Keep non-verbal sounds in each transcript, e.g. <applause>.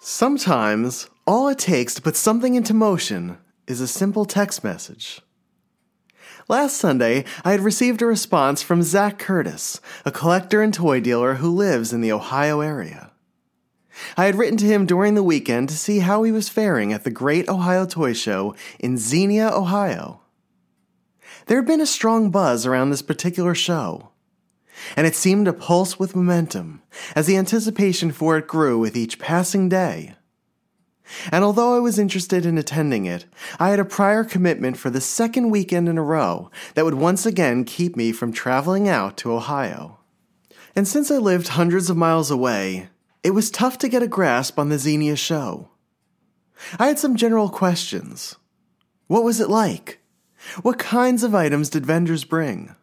Sometimes, all it takes to put something into motion is a simple text message. Last Sunday, I had received a response from Zach Curtis, a collector and toy dealer who lives in the Ohio area. I had written to him during the weekend to see how he was faring at the Great Ohio Toy Show in Xenia, Ohio. There had been a strong buzz around this particular show, and it seemed to pulse with momentum as the anticipation for it grew with each passing day. And although I was interested in attending it, I had a prior commitment for the second weekend in a row that would once again keep me from traveling out to Ohio. And since I lived hundreds of miles away, it was tough to get a grasp on the Xenia show. I had some general questions. What was it like? What kinds of items did vendors bring?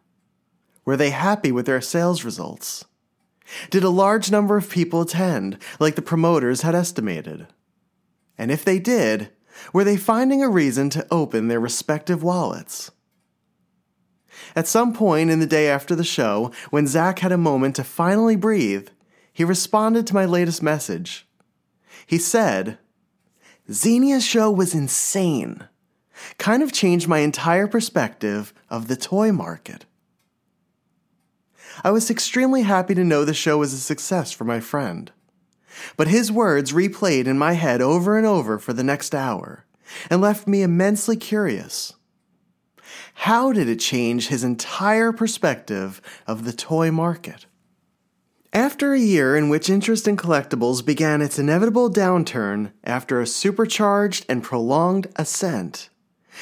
Were they happy with their sales results? Did a large number of people attend, like the promoters had estimated? And if they did, were they finding a reason to open their respective wallets? At some point in the day after the show, when Zach had a moment to finally breathe, he responded to my latest message. He said, Xenia's show was insane. Kind of changed my entire perspective of the toy market. I was extremely happy to know the show was a success for my friend. But his words replayed in my head over and over for the next hour and left me immensely curious. How did it change his entire perspective of the toy market? After a year in which interest in collectibles began its inevitable downturn after a supercharged and prolonged ascent,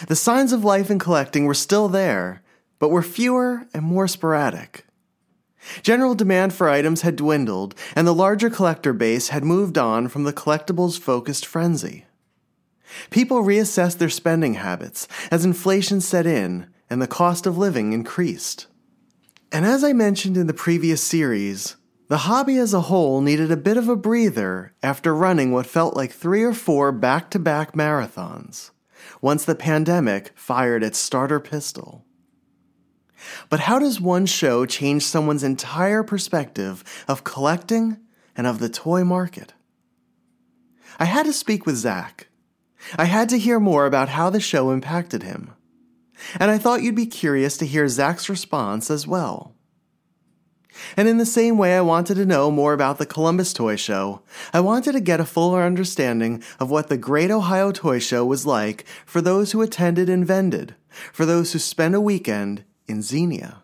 the signs of life in collecting were still there, but were fewer and more sporadic. General demand for items had dwindled, and the larger collector base had moved on from the collectibles focused frenzy. People reassessed their spending habits as inflation set in and the cost of living increased. And as I mentioned in the previous series, the hobby as a whole needed a bit of a breather after running what felt like three or four back to back marathons, once the pandemic fired its starter pistol. But how does one show change someone's entire perspective of collecting and of the toy market? I had to speak with Zach. I had to hear more about how the show impacted him. And I thought you'd be curious to hear Zach's response as well. And in the same way I wanted to know more about the Columbus Toy Show, I wanted to get a fuller understanding of what the Great Ohio Toy Show was like for those who attended and vended, for those who spent a weekend in Xenia.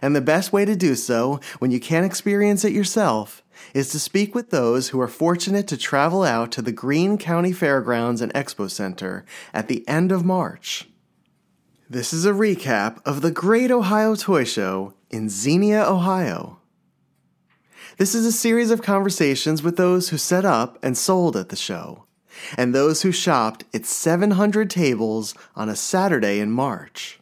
And the best way to do so, when you can't experience it yourself, is to speak with those who are fortunate to travel out to the Greene County Fairgrounds and Expo Center at the end of March. This is a recap of the Great Ohio Toy Show in Xenia, Ohio. This is a series of conversations with those who set up and sold at the show, and those who shopped its 700 tables on a Saturday in March.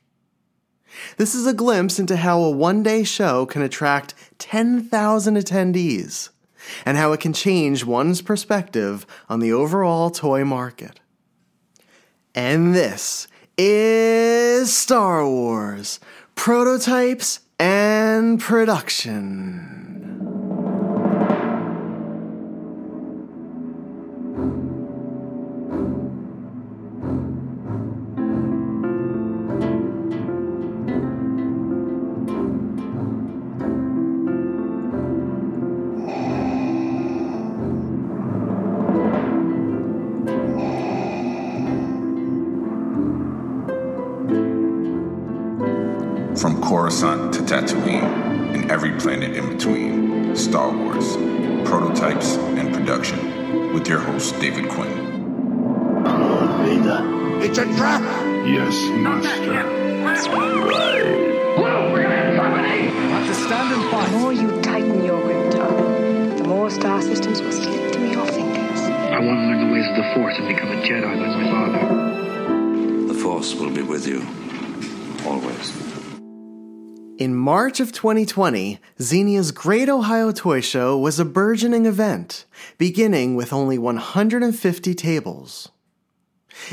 This is a glimpse into how a one day show can attract 10,000 attendees and how it can change one's perspective on the overall toy market. And this is Star Wars Prototypes and Production. March of 2020, Xenia's Great Ohio Toy Show was a burgeoning event, beginning with only 150 tables.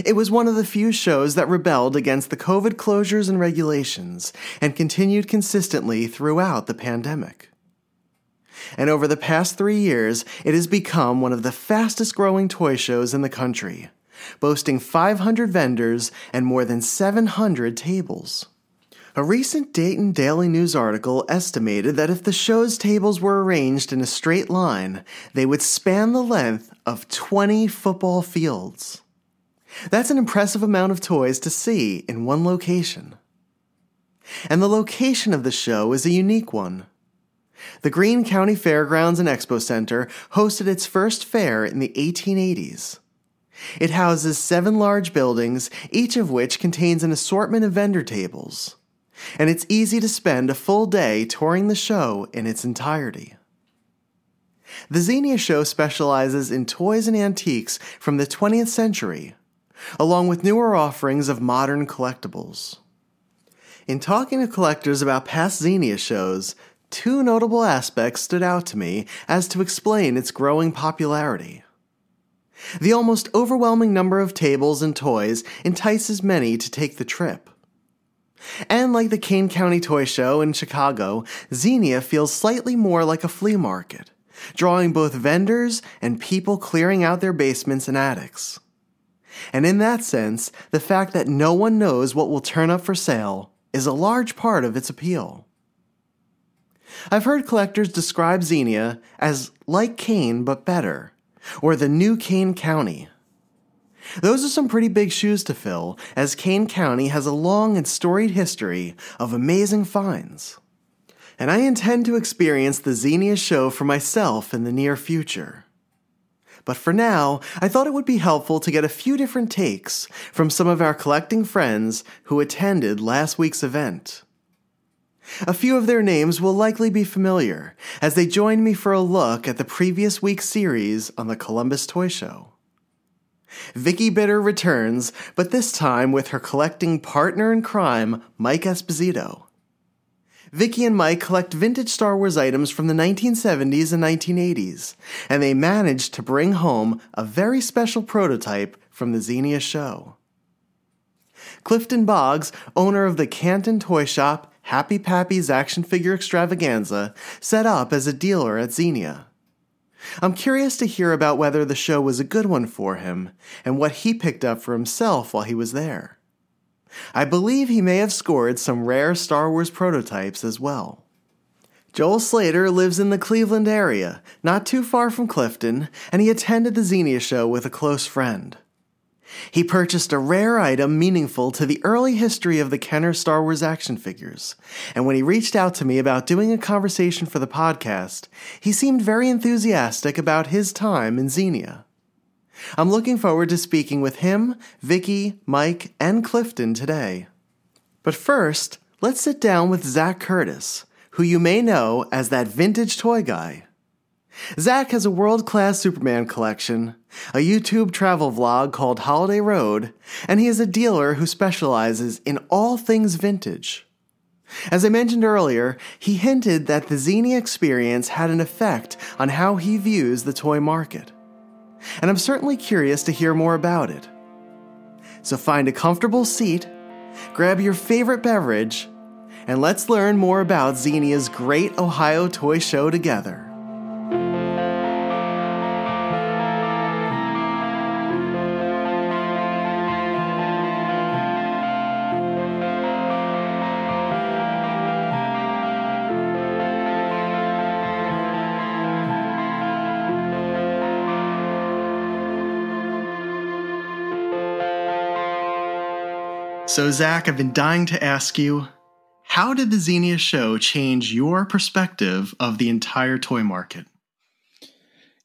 It was one of the few shows that rebelled against the COVID closures and regulations and continued consistently throughout the pandemic. And over the past three years, it has become one of the fastest growing toy shows in the country, boasting 500 vendors and more than 700 tables. A recent Dayton Daily News article estimated that if the show's tables were arranged in a straight line, they would span the length of 20 football fields. That's an impressive amount of toys to see in one location. And the location of the show is a unique one. The Greene County Fairgrounds and Expo Center hosted its first fair in the 1880s. It houses seven large buildings, each of which contains an assortment of vendor tables. And it's easy to spend a full day touring the show in its entirety. The Xenia Show specializes in toys and antiques from the 20th century, along with newer offerings of modern collectibles. In talking to collectors about past Xenia shows, two notable aspects stood out to me as to explain its growing popularity. The almost overwhelming number of tables and toys entices many to take the trip. And like the Kane County Toy Show in Chicago, Xenia feels slightly more like a flea market, drawing both vendors and people clearing out their basements and attics. And in that sense, the fact that no one knows what will turn up for sale is a large part of its appeal. I've heard collectors describe Xenia as like Kane but better, or the new Kane County. Those are some pretty big shoes to fill, as Kane County has a long and storied history of amazing finds. And I intend to experience the Xenia show for myself in the near future. But for now, I thought it would be helpful to get a few different takes from some of our collecting friends who attended last week's event. A few of their names will likely be familiar, as they joined me for a look at the previous week's series on the Columbus Toy Show. Vicki Bitter returns, but this time with her collecting partner in crime, Mike Esposito. Vicki and Mike collect vintage Star Wars items from the 1970s and 1980s, and they managed to bring home a very special prototype from the Xenia show. Clifton Boggs, owner of the Canton Toy Shop, Happy Pappy's action figure extravaganza, set up as a dealer at Xenia. I'm curious to hear about whether the show was a good one for him and what he picked up for himself while he was there. I believe he may have scored some rare Star Wars prototypes as well. Joel Slater lives in the Cleveland area, not too far from Clifton, and he attended the Xenia show with a close friend. He purchased a rare item meaningful to the early history of the Kenner Star Wars action figures, and when he reached out to me about doing a conversation for the podcast, he seemed very enthusiastic about his time in Xenia. I'm looking forward to speaking with him, Vicki, Mike, and Clifton today. But first, let's sit down with Zach Curtis, who you may know as that vintage toy guy. Zach has a world class Superman collection, a YouTube travel vlog called Holiday Road, and he is a dealer who specializes in all things vintage. As I mentioned earlier, he hinted that the Xenia experience had an effect on how he views the toy market. And I'm certainly curious to hear more about it. So find a comfortable seat, grab your favorite beverage, and let's learn more about Xenia's Great Ohio Toy Show together. So, Zach, I've been dying to ask you how did the Xenia show change your perspective of the entire toy market?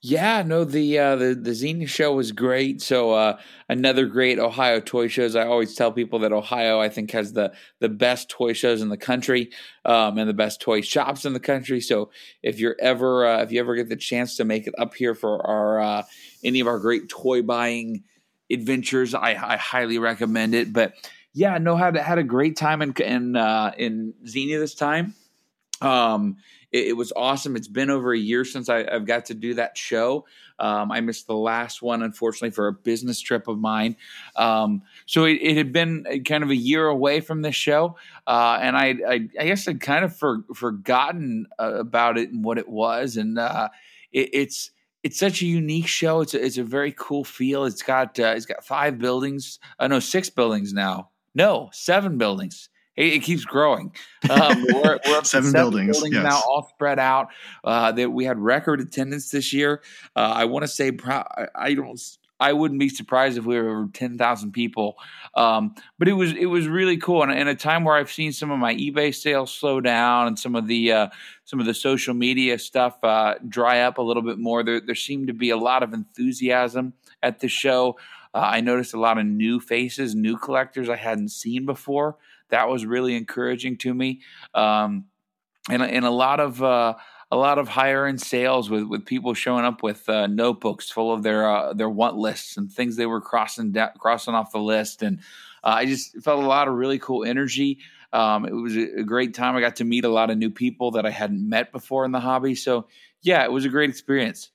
Yeah, no, the uh, the the Xenia show was great. So uh, another great Ohio toy shows. I always tell people that Ohio, I think, has the the best toy shows in the country um, and the best toy shops in the country. So if you're ever uh, if you ever get the chance to make it up here for our uh, any of our great toy buying adventures, I, I highly recommend it. But yeah, no, had had a great time in in uh, in Xenia this time. Um, it, it, was awesome. It's been over a year since I, have got to do that show. Um, I missed the last one, unfortunately, for a business trip of mine. Um, so it, it, had been kind of a year away from this show, uh, and I, I, I, guess I'd kind of for, forgotten uh, about it and what it was. And uh, it, it's it's such a unique show. It's a, it's a very cool feel. It's got uh, it's got five buildings. Uh, no, six buildings now. No, seven buildings. It, it keeps growing. Um, we're, we're up <laughs> seven, seven buildings, buildings yes. now, all spread out. Uh, that we had record attendance this year. Uh, I want to say, I, I don't. I wouldn't be surprised if we were over ten thousand people. Um, but it was it was really cool, and in a time where I've seen some of my eBay sales slow down and some of the uh, some of the social media stuff uh, dry up a little bit more, there there seemed to be a lot of enthusiasm at the show. Uh, I noticed a lot of new faces, new collectors I hadn't seen before. That was really encouraging to me, um, and and a lot of uh, a lot of higher end sales with with people showing up with uh, notebooks full of their uh, their want lists and things they were crossing da- crossing off the list, and uh, I just felt a lot of really cool energy. Um, it was a, a great time. I got to meet a lot of new people that I hadn't met before in the hobby. So yeah, it was a great experience.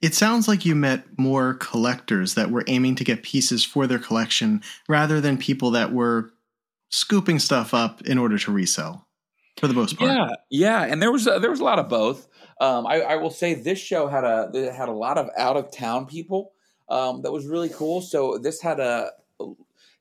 It sounds like you met more collectors that were aiming to get pieces for their collection rather than people that were scooping stuff up in order to resell for the most part. Yeah, yeah, and there was a, there was a lot of both. Um, I, I, will say this show had a had a lot of out of town people um, that was really cool. So this had a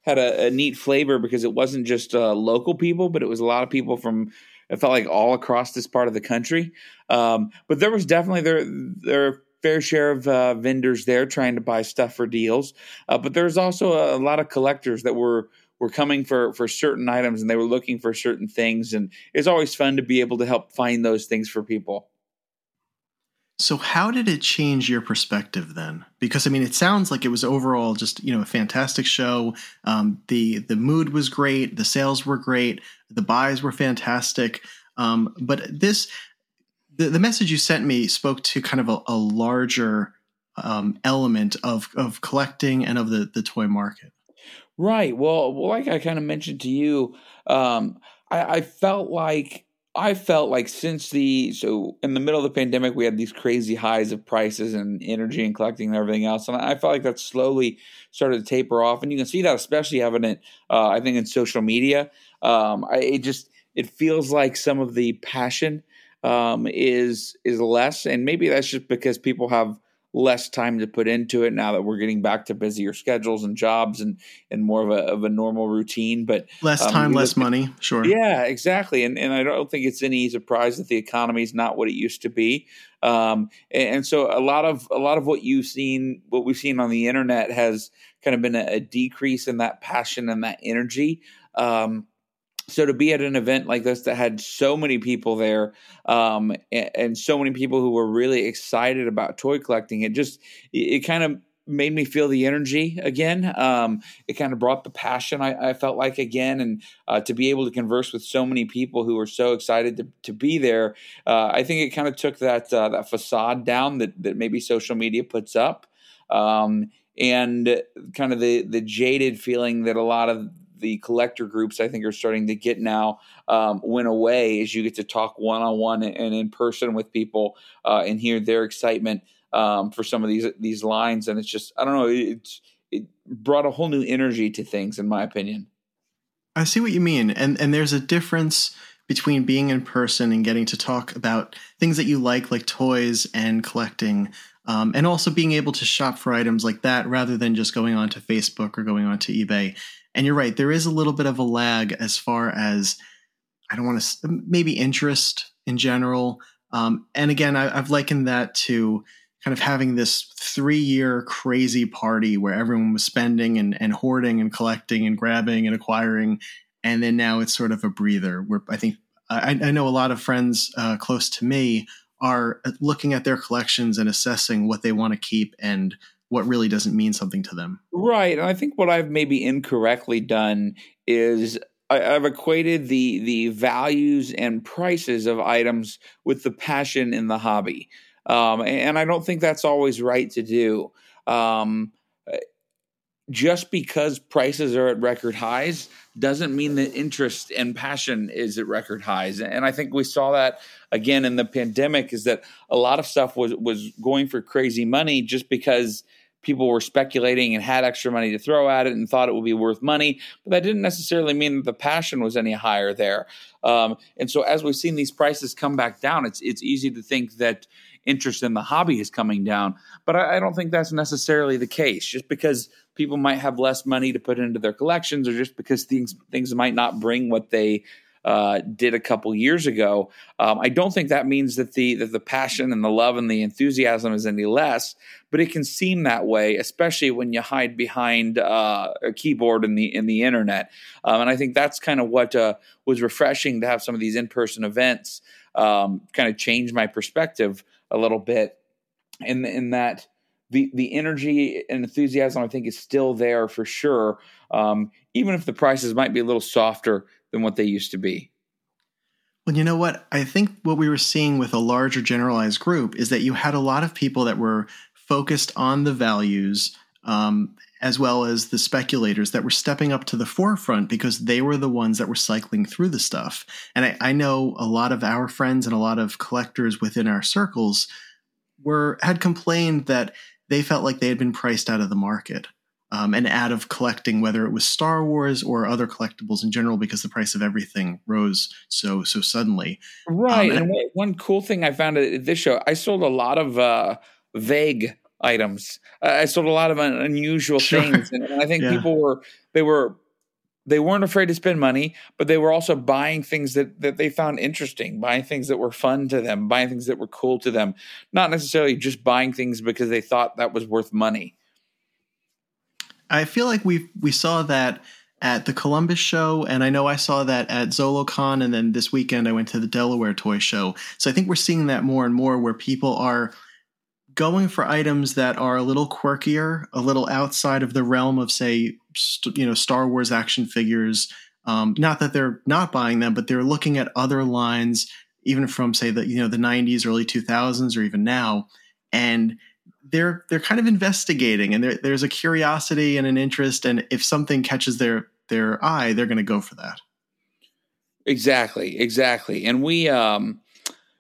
had a, a neat flavor because it wasn't just uh, local people, but it was a lot of people from it felt like all across this part of the country. Um, but there was definitely there there fair share of uh, vendors there trying to buy stuff for deals. Uh, but there's also a, a, lot of collectors that were were coming for for certain items and they were looking for certain things. And it's always fun to be able to help find those things for people. So how did it change your perspective then? Because i mean it sounds like it was overall just you know a fantastic show. Um, the the mood was great. The sales were great. The buys were fantastic. Um, but this the, the message you sent me spoke to kind of a, a larger um, element of of collecting and of the the toy market Right. Well, like I kind of mentioned to you, um, I, I felt like I felt like since the so in the middle of the pandemic, we had these crazy highs of prices and energy and collecting and everything else, and I felt like that slowly started to taper off, and you can see that especially evident, uh, I think, in social media. Um, I, it just it feels like some of the passion um, is is less, and maybe that's just because people have less time to put into it now that we're getting back to busier schedules and jobs and and more of a of a normal routine. But less um, time, less money. Sure. Yeah, exactly. And and I don't think it's any surprise that the economy is not what it used to be. Um, and, and, so a lot of a lot of what you've seen, what we've seen on the internet, has kind of been a, a decrease in that passion and that energy. Um, so to be at an event like this that had so many people there um, and, and, so many people who were really excited about toy collecting it just it, it kind of made me feel the energy again. Um, it kind of brought the passion I, I felt like again and uh, to be able to converse with so many people who were so excited to, to be there uh, i think it kind of took that uh, that facade down that, that maybe social media puts up. Um, and kind of the the jaded feeling that a lot of the collector groups I think are starting to get now um, went away as you get to talk one on one and in person with people uh, and hear their excitement um, for some of these these lines. And it's just I don't know it's it brought a whole new energy to things in my opinion. I see what you mean, and and there's a difference between being in person and getting to talk about things that you like, like toys and collecting. Um, and also being able to shop for items like that rather than just going onto Facebook or going onto eBay and you're right, there is a little bit of a lag as far as I don't want to maybe interest in general. Um, and again, I, I've likened that to kind of having this three year crazy party where everyone was spending and, and hoarding and collecting and grabbing and acquiring. And then now it's sort of a breather where I think I, I know a lot of friends uh, close to me are looking at their collections and assessing what they want to keep and what really doesn't mean something to them. Right. And I think what I've maybe incorrectly done is I, have equated the the values and prices of items with the passion in the hobby. Um, and I don't think that's always right to do. Um, just because prices are at record highs doesn't mean that interest and passion is at record highs. And I think we saw that again in the pandemic is that a lot of stuff was was going for crazy money just because people were speculating and had extra money to throw at it and thought it would be worth money, but that didn't necessarily mean that the passion was any higher there. Um, and so, as we've seen these prices come back down, it's it's easy to think that interest in the hobby is coming down, but I, I don't think that's necessarily the case. Just because people might have less money to put into their collections, or just because things things might not bring what they uh, did a couple years ago. Um, I don't think that means that the that the passion and the love and the enthusiasm is any less, but it can seem that way, especially when you hide behind uh, a keyboard in the in the internet. Um, and I think that's kind of what uh, was refreshing to have some of these in person events um, kind of change my perspective a little bit. In in that the the energy and enthusiasm I think is still there for sure. Um, even if the prices might be a little softer than what they used to be. Well, you know what? I think what we were seeing with a larger generalized group is that you had a lot of people that were focused on the values um, as well as the speculators that were stepping up to the forefront because they were the ones that were cycling through the stuff. And I, I know a lot of our friends and a lot of collectors within our circles were had complained that they felt like they had been priced out of the market um, and out of collecting, whether it was Star Wars or other collectibles in general, because the price of everything rose so so suddenly. Right. Um, and, and one cool thing I found at this show, I sold a lot of uh, vague items. Uh, I sold a lot of un- unusual sure. things, and, and, I think <laughs> yeah. people were they were they weren't afraid to spend money, but they were also buying things that that they found interesting, buying things that were fun to them, buying things that were cool to them, not necessarily just buying things because they thought that was worth money. I feel like we we saw that at the Columbus show, and I know I saw that at ZoloCon, and then this weekend I went to the Delaware Toy Show. So I think we're seeing that more and more, where people are going for items that are a little quirkier, a little outside of the realm of, say, st- you know, Star Wars action figures. Um, not that they're not buying them, but they're looking at other lines, even from say the you know the '90s, early 2000s, or even now, and they're they're kind of investigating and there's a curiosity and an interest and if something catches their their eye they're going to go for that exactly exactly and we um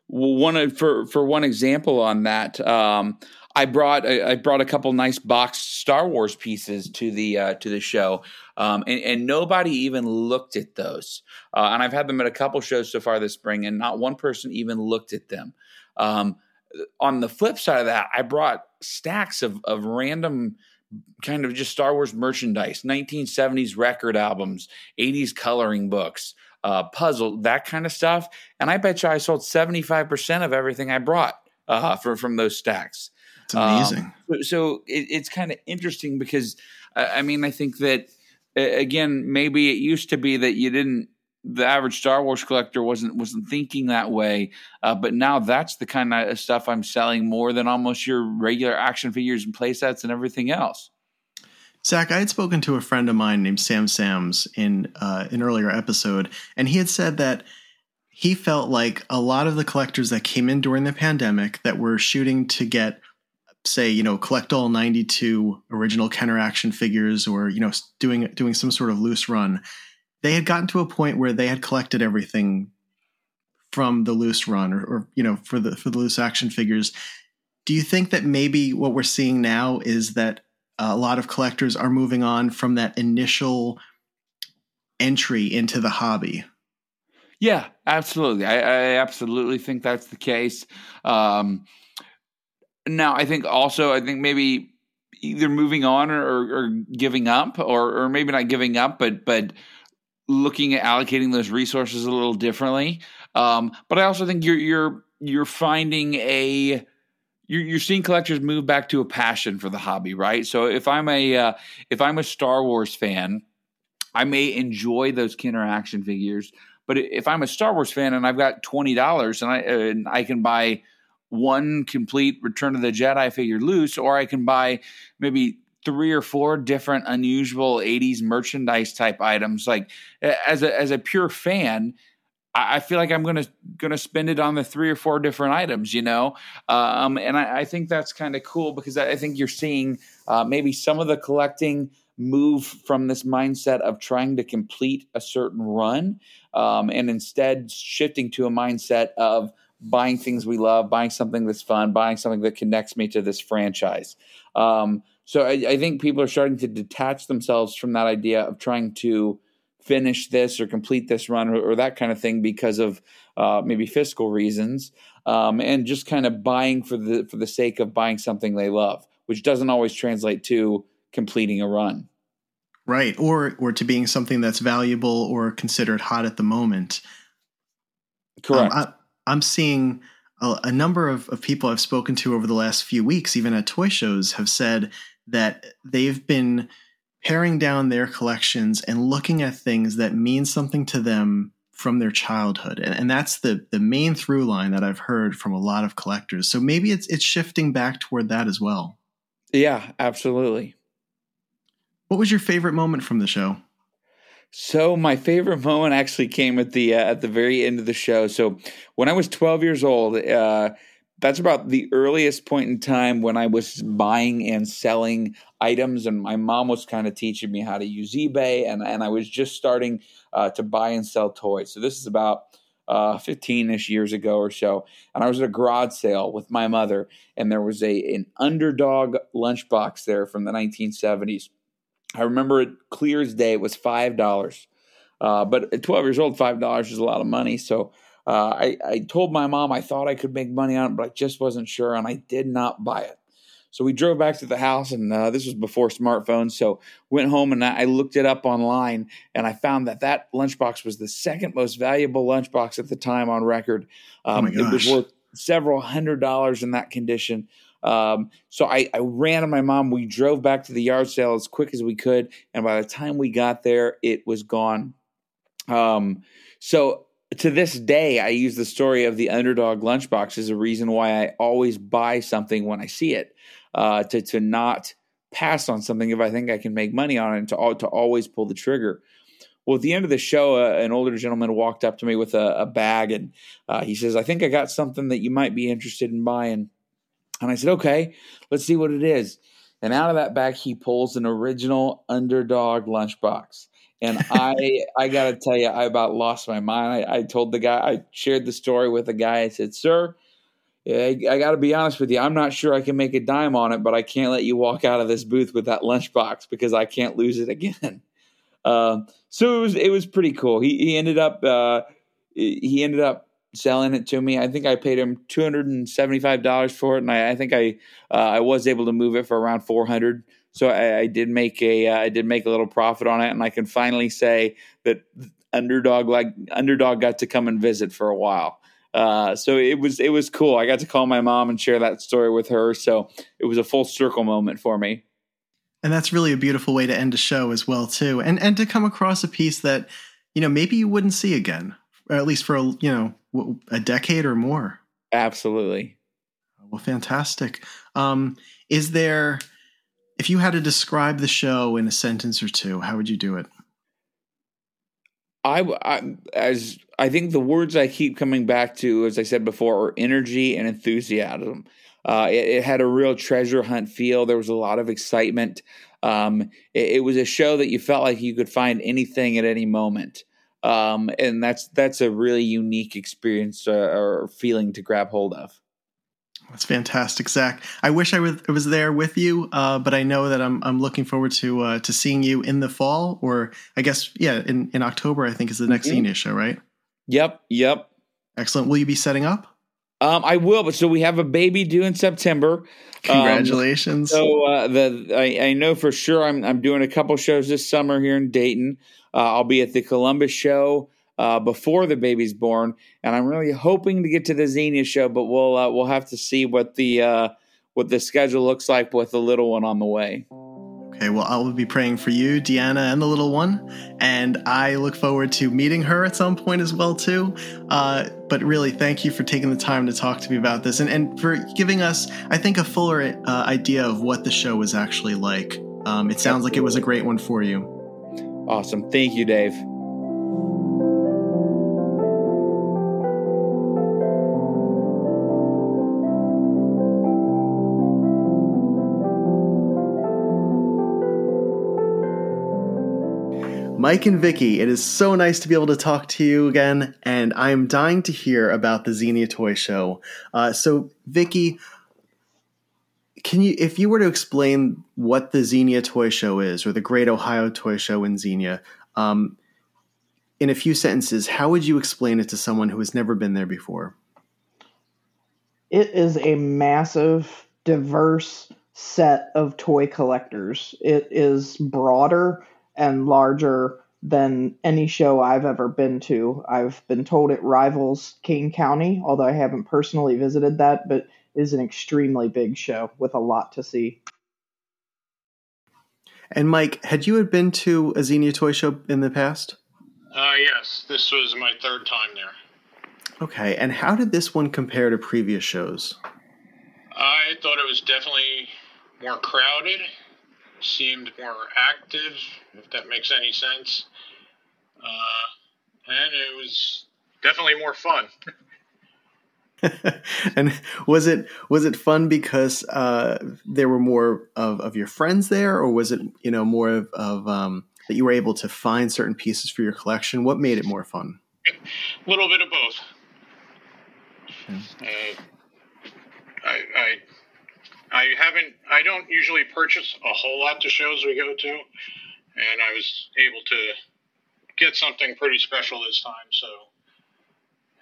one for for one example on that um I brought I brought a couple nice boxed Star Wars pieces to the uh, to the show, um, and, and, nobody even looked at those. Uh, and I've had them at a couple shows so far this spring, and not one person even looked at them. Um, on the flip side of that, I brought stacks of, of random kind of just Star Wars merchandise, 1970s record albums, 80s coloring books, uh, puzzle, that kind of stuff. And I bet you I sold 75% of everything I brought uh, from, from those stacks. It's amazing. Um, so it, it's kind of interesting because, I mean, I think that, again, maybe it used to be that you didn't the average Star Wars collector wasn't wasn't thinking that way. Uh, but now that's the kind of stuff I'm selling more than almost your regular action figures and playsets and everything else. Zach, I had spoken to a friend of mine named Sam Sams in uh, an earlier episode, and he had said that he felt like a lot of the collectors that came in during the pandemic that were shooting to get say you know collect all 92 original kenner action figures or you know doing doing some sort of loose run they had gotten to a point where they had collected everything from the loose run or, or you know for the for the loose action figures. Do you think that maybe what we're seeing now is that a lot of collectors are moving on from that initial entry into the hobby? Yeah absolutely. I, I absolutely think that's the case. Um, now i think also i think maybe either moving on or, or, giving up or, or maybe not giving up but but looking at allocating those resources a little differently. Um, but I also think you're you're you're finding a you're, you're seeing collectors move back to a passion for the hobby, right? So if I'm a uh, if I'm a Star Wars fan, I may enjoy those Kenner action figures. But if I'm a Star Wars fan and I've got twenty dollars and I and I can buy one complete Return of the Jedi figure loose, or I can buy maybe three or four different unusual 80s merchandise type items like as a as a pure fan I, feel like I'm gonna gonna spend it on the three or four different items, you know, um, and I, I, think that's kind of cool because I, think you're seeing uh, maybe some of the collecting move from this mindset of trying to complete a certain run um, and instead shifting to a mindset of buying things we love, buying something that's fun, buying something that connects me to this franchise. Um, so I, I, think people are starting to detach themselves from that idea of trying to finish this or complete this run or, or that kind of thing because of uh, maybe fiscal reasons, um, and just kind of buying for the for the sake of buying something they love, which doesn't always translate to completing a run. Right, or or to being something that's valuable or considered hot at the moment. Correct. Um, I, am seeing a, a number of, of people I've spoken to over the last few weeks, even at toy shows, have said that they've been paring down their collections and looking at things that mean something to them from their childhood. And, and that's the the main through line that I've heard from a lot of collectors. So maybe it's it's shifting back toward that as well. Yeah, absolutely. What was your favorite moment from the show? So my favorite moment actually came at the uh, at the very end of the show. So when I was 12 years old, uh, that's about the earliest point in time when I was buying and selling items, and my mom was kind of teaching me how to use eBay, and and I was just starting uh, to buy and sell toys. So this is about 15 uh, ish years ago or so. And I was at a garage sale with my mother, and there was a an underdog lunchbox there from the 1970s. I remember it clear as day. It was five dollars, uh, but at 12 years old, five dollars is a lot of money. So uh, I, I told my mom I thought I could make money on it, but I just wasn't sure, and I did not buy it. So we drove back to the house, and uh, this was before smartphones. So went home and I looked it up online, and I found that that lunchbox was the second most valuable lunchbox at the time on record. Oh um, oh it was worth several hundred dollars in that condition. Um, so I, I ran to my mom. We drove back to the yard sale as quick as we could, and by the time we got there, it was gone. Um, so to this day, I use the story of the underdog lunchbox as a reason why I always buy something when I see it uh, to to not pass on something if I think I can make money on it, and to to always pull the trigger. Well, at the end of the show, uh, an older gentleman walked up to me with a, a bag, and uh, he says, "I think I got something that you might be interested in buying." And I said, "Okay, let's see what it is." And out of that bag, he pulls an original underdog lunchbox. And I, I got to tell you, I about lost my mind. I, I told the guy, I shared the story with the guy. I said, "Sir, I, I got to be honest with you. I'm not sure I can make a dime on it, but I can't let you walk out of this booth with that lunchbox because I can't lose it again. Uh, <laughs> so it was it was pretty cool. He he ended up uh, he ended up selling it to me. I think I paid him two hundred and seventy five dollars for it, and I, I think I uh, I was able to move it for around four hundred. So I, I, did make a uh, I did make a little profit on it, and I can finally say that underdog like underdog got to come and visit for a while. Uh, so it was it was cool. I got to call my mom and share that story with her. So it was a full circle moment for me. And that's really a beautiful way to end a show as well too. And and to come across a piece that you know maybe you wouldn't see again, or at least for a, you know a decade or more. Absolutely. Well, fantastic. Um, is there if you had to describe the show in a sentence or two, how would you do it? I, I, as I think the words I keep coming back to, as I said before, are energy and enthusiasm. Uh, it, it, had a real treasure hunt feel. There was a lot of excitement. Um, it, it, was a show that you felt like you could find anything at any moment, um, and that's that's a really unique experience uh, or feeling to grab hold of. That's fantastic, Zach. I wish I was, was there with you, uh, but I know that I'm I'm looking forward to uh, to seeing you in the fall, or I guess yeah, in, in October. I think is the next mm-hmm. show, right? Yep, yep. Excellent. Will you be setting up? Um, I will, but so we have a baby due in September. Um, Congratulations! Um, so uh, the I, I, know for sure I'm I'm doing a couple shows this summer here in Dayton. Uh, I'll be at the Columbus show uh, before the baby's born, and I'm really hoping to get to the Xenia show, but we'll uh, we'll have to see what the uh, what the schedule looks like with the little one on the way. Okay, well, I will be praying for you, Deanna, and the little one, and I look forward to meeting her at some point as well too. Uh, but really, thank you for taking the time to talk to me about this, and, and for giving us, I think, a fuller uh, idea of what the show was actually like. Um, it sounds like it was a great one for you. Awesome, thank you, Dave. Mike and Vicki, it is so nice to be able to talk to you again, and I'm dying to hear about the Xenia Toy Show. Uh, so, Vicki, can you, if you were to explain what the Xenia Toy Show is, or the Great Ohio Toy Show in Xenia, um, in a few sentences, how would you explain it to someone who has never been there before? It is a massive, diverse set of toy collectors. It is broader and larger than any show I've ever been to. I've been told it rivals Kane County, although I haven't personally visited that, but it is an extremely big show with a lot to see. And Mike, had you had been to a Xenia toy show in the past? Uh, yes, this was my third time there. Okay, and how did this one compare to previous shows? I thought it was definitely more crowded, seemed more active, if that makes any sense. Uh, and it was definitely more fun. <laughs> <laughs> and was it was it fun because uh, there were more of, of your friends there, or was it you know more of, of um, that you were able to find certain pieces for your collection? What made it more fun? A <laughs> little bit of both. Uh, I, I I haven't I don't usually purchase a whole lot to shows we go to, and I was able to get something pretty special this time. So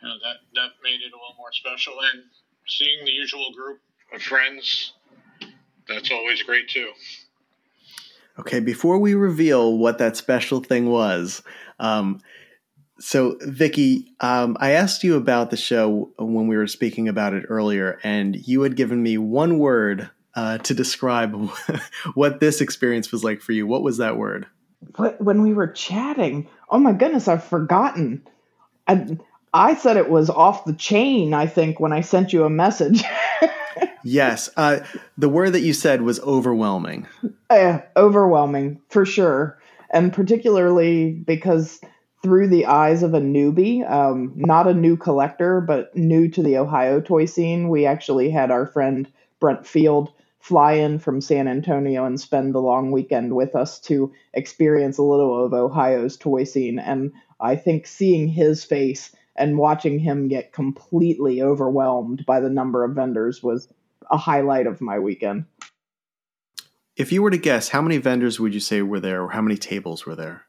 you know, that that made it a little more special, and seeing the usual group of friends, that's always great too. Okay, before we reveal what that special thing was, um, so Vicki, um, I asked you about the show when we were speaking about it earlier, and you had given me one word uh, to describe <laughs> what this experience was like for you. What was that word? When we were chatting, oh my goodness, I've forgotten. I, I said it was off the chain. I think when I sent you a message. <laughs> yes, uh, the word that you said was overwhelming. Uh, overwhelming for sure, and particularly because through the eyes of a newbie, um, not a new collector, but new to the Ohio toy scene. We actually had our friend Brent Field fly in from San Antonio and spend the long weekend with us to experience a little of Ohio's toy scene. And I think seeing his face and watching him get completely overwhelmed by the number of vendors was a highlight of my weekend. If you were to guess, how many vendors would you say were there, or how many tables were there?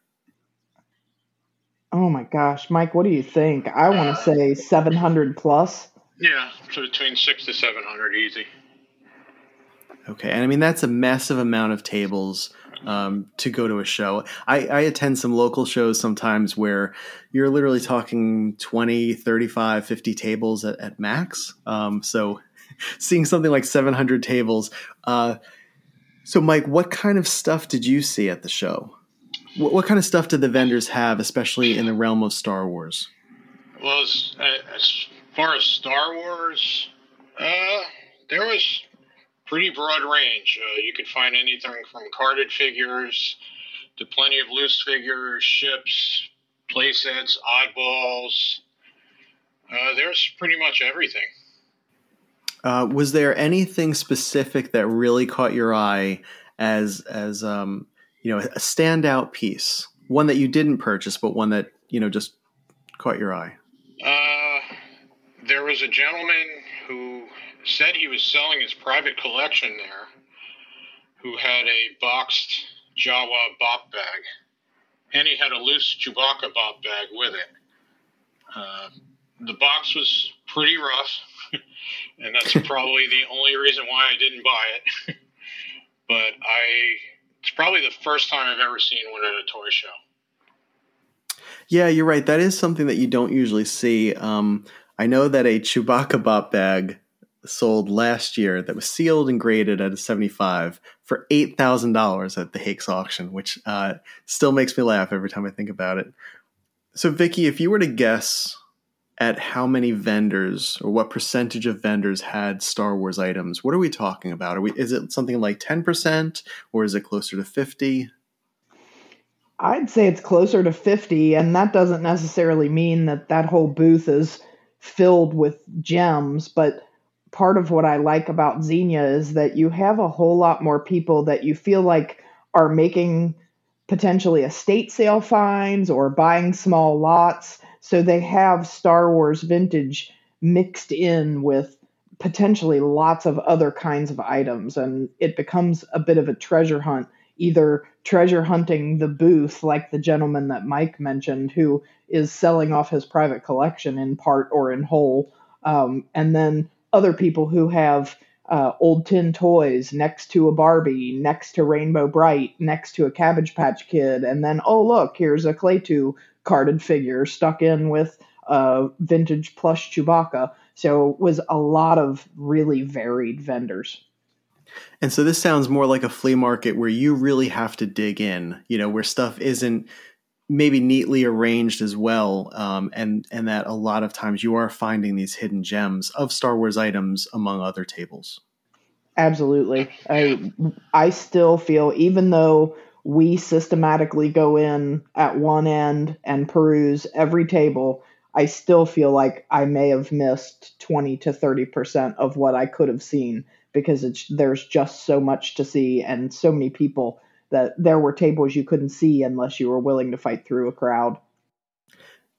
Oh my gosh, Mike, what do you think? I want to say 700 plus. Yeah, so between six to 700, easy. Okay, and I mean that's a massive amount of tables um, to go to a show. I, I, attend some local shows sometimes where you're literally talking 20, 35, 50 tables at, at max. Um, so <laughs> seeing something like 700 tables. Uh, so, Mike, what kind of stuff did you see at the show? What, what, kind of stuff did the vendors have, especially in the realm of Star Wars? Well, as, as far as Star Wars, uh, there was pretty broad range. Uh, you could find anything from carded figures to plenty of loose figures, ships, playsets, oddballs. Uh, there's pretty much everything. Uh, was there anything specific that really caught your eye as as um, you know a standout piece, one that you didn't purchase, but one that you know just caught your eye? Uh, there was a gentleman who said he was selling his private collection there, who had a boxed Jawa bop bag, and he had a loose Chewbacca bop bag with it. Uh, the box was pretty rough, <laughs> and that's probably the only reason why I didn't buy it. <laughs> but I, it's probably the first time I've ever seen one at a toy show. Yeah, you're right. That is something that you don't usually see. Um, I know that a Chewbacca bop bag sold last year that was sealed and graded at a 75 for $8,000 at the Hakes auction, which uh, still makes me laugh every time I think about it. So, Vicki, if you were to guess at how many vendors or what percentage of vendors had Star Wars items, what are we talking about? Are we is it something like 10% or is it closer to 50? I'd say it's closer to 50 and that doesn't necessarily mean that that whole booth is filled with gems, but part of what I like about Xenia is that you have a whole lot more people that you feel like are making potentially estate sale finds or buying small lots. So they have Star Wars vintage mixed in with potentially lots of other kinds of items, and it becomes a bit of a treasure hunt. Either treasure hunting the booth, like the gentleman that Mike mentioned, who is selling off his private collection in part or in whole, um, and then other people who have uh, old tin toys next to a Barbie, next to Rainbow Brite, next to a Cabbage Patch Kid, and then oh look, here's a Klaatu carded figure stuck in with a vintage plush Chewbacca. So it was a lot of really varied vendors. And so this sounds more like a flea market where you really have to dig in, you know, where stuff isn't maybe neatly arranged as well, um, and and that a lot of times you are finding these hidden gems of Star Wars items among other tables. Absolutely, I I still feel even though we systematically go in at one end and peruse every table, I still feel like I may have missed twenty to thirty percent of what I could have seen because it's there's just so much to see and so many people that there were tables you couldn't see unless you were willing to fight through a crowd.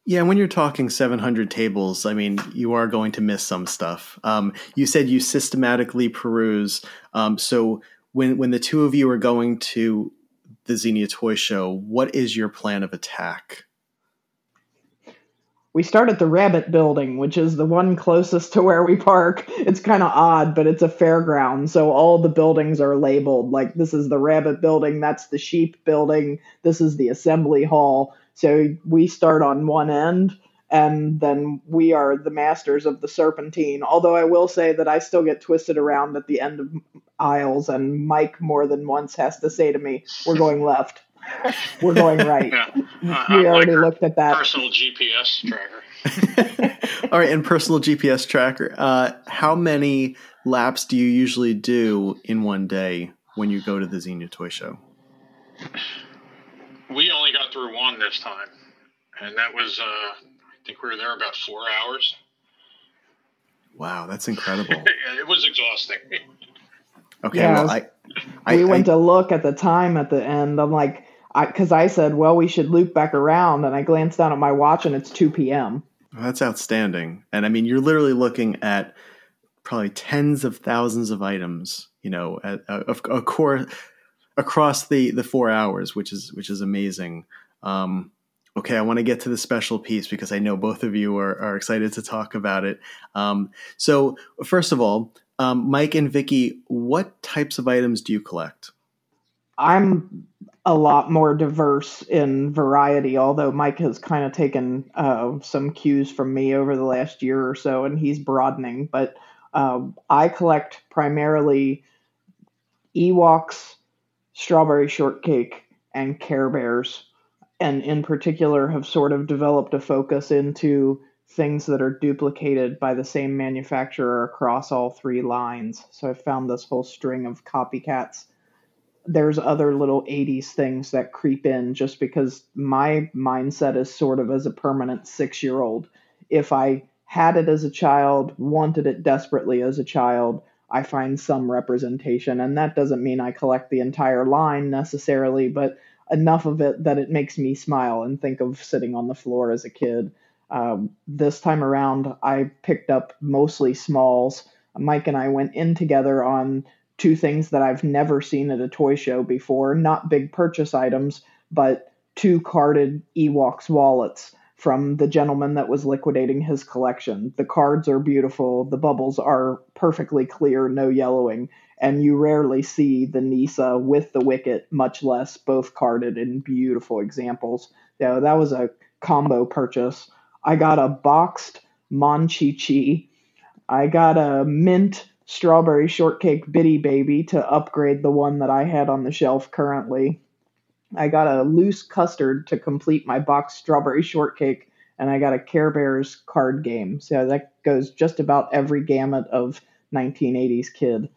Yeah, when you're talking 700 tables, I mean, you are going to miss some stuff. Um, you said you systematically peruse. Um, so when when the two of you are going to the Xenia Toy Show, what is your plan of attack? we start at the rabbit building which is the one closest to where we park. It's kind of odd but it's a fairground so all the buildings are labeled. Like this is the rabbit building that's the sheep building this is the assembly hall. So we start on one end and then we are the masters of the serpentine although i will say that i still get twisted around at the end of aisles and mike more than once has to say to me we're going left we're going <laughs> right. Yeah. Uh, we already like looked at that. Personal GPS tracker. <laughs> All right, and personal GPS tracker. Uh, how many laps do you usually do in one day when you go to the Xenia Toy Show? We only got through one this time, and that was uh, I think we were there about four hours. Wow, that's incredible. <laughs> it was exhausting. Okay, yeah, well, I, I, we went I, to look at the time at the end. I'm like, because I, I, said, well, we should loop back around, and I glanced down at my watch, and it's two p.m. that's outstanding. And I mean, you're literally looking at probably tens of thousands of items, you know, at, a, a core across the the four hours, which is which is amazing. Um, okay, I want to get to the special piece because I know both of you are, are excited to talk about it. Um, so, first of all, um, Mike and Vicki, what types of items do you collect? I'm a lot more diverse in variety, although Mike has kind of taken uh, some cues from me over the last year or so, and he's broadening. But um, I collect primarily Ewoks, strawberry shortcake, and Care Bears, and in particular have sort of developed a focus into things that are duplicated by the same manufacturer across all three lines. So I found this whole string of copycats there's other little 80s things that creep in just because my mindset is sort of as a permanent six year old. If I had it as a child, wanted it desperately as a child, I find some representation. And that doesn't mean I collect the entire line necessarily, but enough of it that it makes me smile and think of sitting on the floor as a kid. Um, this time around, I picked up mostly smalls. Mike and I went in together on two things that I've never seen at a toy show before. Not big purchase items, but two carded Ewoks wallets from the gentleman that was liquidating his collection. The cards are beautiful, the bubbles are perfectly clear, no yellowing, and you rarely see the Kneesaa with the Wicket, much less both carded in beautiful examples. So that was a combo purchase. I got a boxed Mon Chi. I got a mint strawberry shortcake bitty baby to upgrade the one that I had on the shelf currently. I got a loose custard to complete my box strawberry shortcake, and I got a Care Bears card game. So that goes just about every gamut of 1980s kid.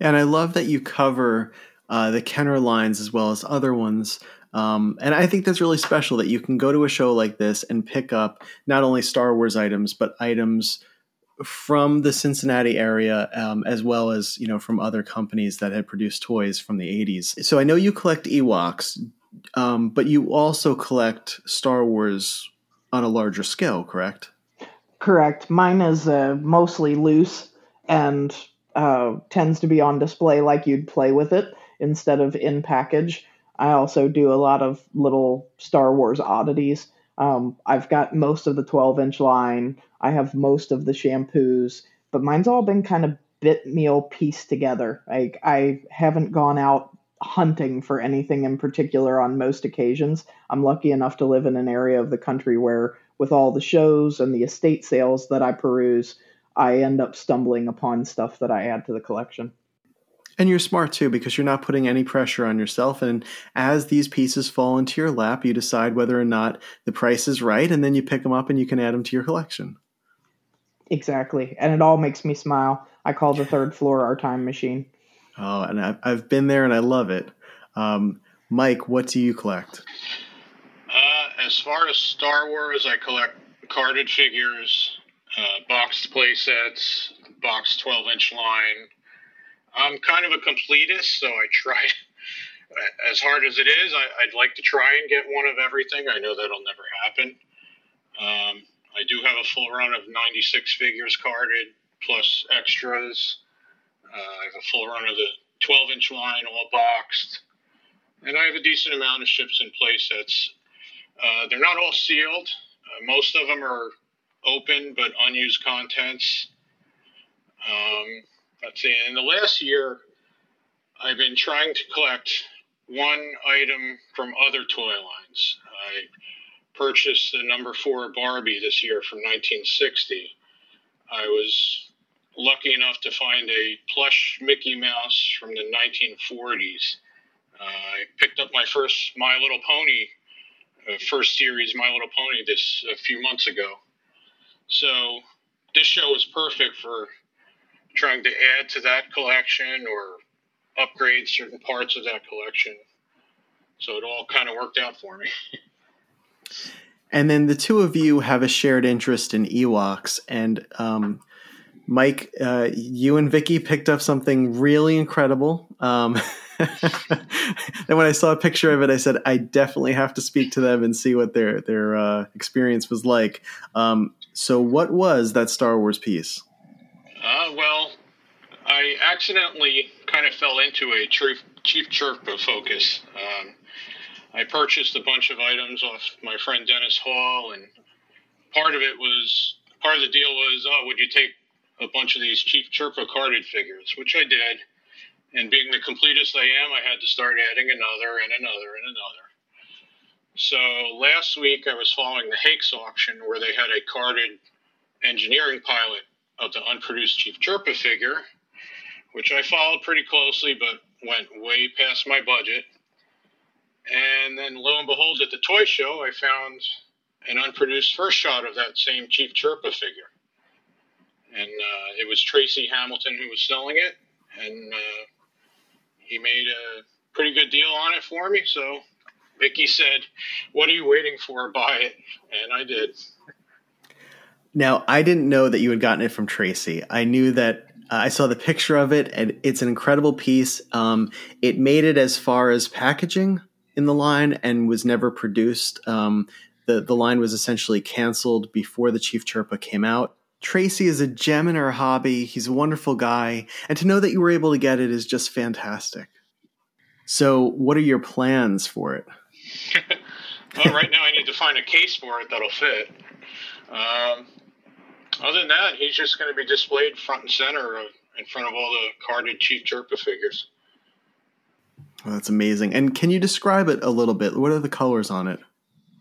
And I love that you cover uh, the Kenner lines as well as other ones. Um, and I think that's really special that you can go to a show like this and pick up not only Star Wars items, but items from the Cincinnati area, um, as well as you know from other companies that had produced toys from the '80s. So I know you collect Ewoks. um, but you also collect Star Wars on a larger scale, correct? Correct. Mine is uh, mostly loose and uh, tends to be on display like you'd play with it instead of in package. I also do a lot of little Star Wars oddities. Um, I've got most of the 12 inch line. I have most of the shampoos, but mine's all been kind of bit meal pieced together. Like I haven't gone out hunting for anything in particular on most occasions. I'm lucky enough to live in an area of the country where, with all the shows and the estate sales that I peruse, I end up stumbling upon stuff that I add to the collection. And you're smart too because you're not putting any pressure on yourself. And as these pieces fall into your lap, you decide whether or not the price is right, and then you pick them up and you can add them to your collection. Exactly. And it all makes me smile. I call the third floor our time machine. Oh, and I've, I've been there and I love it. Um, Mike, what do you collect? Uh, as far as Star Wars, I collect carded figures, uh, boxed play sets, boxed 12 inch line. I'm kind of a completist, so I try, <laughs> as hard as it is, I, would like to try and get one of everything. I know that'll never happen. Um, I do have a full run of 96 figures carded, plus extras. Uh, I have a full run of the 12 inch line, all boxed. And I have a decent amount of ships in play sets. Uh, they're not all sealed. Uh, most of them are open but unused contents. Um, let's see. In the last year, I've been trying to collect one item from other toy lines. I purchased the number four Barbie this year from 1960. I was lucky enough to find a plush Mickey Mouse from the 1940s. Uh, I picked up my first My Little Pony, uh, first series My Little Pony, this a few months ago. So this show is perfect for trying to add to that collection or upgrade certain parts of that collection. So it all kind of worked out for me. <laughs> and then the two of you have a shared interest in Ewoks, and um, Mike, uh, you and Vicki picked up something really incredible. Um, <laughs> and when I saw a picture of it, I said, I definitely have to speak to them and see what their their uh, experience was like. Um, so, what was that Star Wars piece? Uh, well, I accidentally kind of fell into a Chief, Chief Chirpa focus. Um, I purchased a bunch of items off my friend Dennis Hall, and part of it was part of the deal was, oh, would you take a bunch of these Chief Chirpa carded figures, which I did. And being the completest I am, I had to start adding another and another and another. So last week I was following the Hakes auction where they had a carded engineering pilot of the unproduced Chief Chirpa figure, which I followed pretty closely but went way past my budget. And then lo and behold, at the toy show, I found an unproduced first shot of that same Chief Chirpa figure and uh, it was Tracy Hamilton who was selling it, and uh, he made a pretty good deal on it for me. So Vicki said, "What are you waiting for? Buy it," and I did. Now I didn't know that you had gotten it from Tracy. I knew that. Uh, I saw the picture of it, and it's an incredible piece. Um, it made it as far as packaging in the line and was never produced. Um, the the line was essentially canceled before the Chief Chirpa came out. Tracy is a gem in our hobby. He's a wonderful guy. And to know that you were able to get it is just fantastic. So, what are your plans for it? <laughs> well, right now I need to find a case for it that'll fit. Um, other than that, he's just going to be displayed front and center in front of all the carded Chief Chirpa figures. Well, that's amazing. And can you describe it a little bit? What are the colors on it?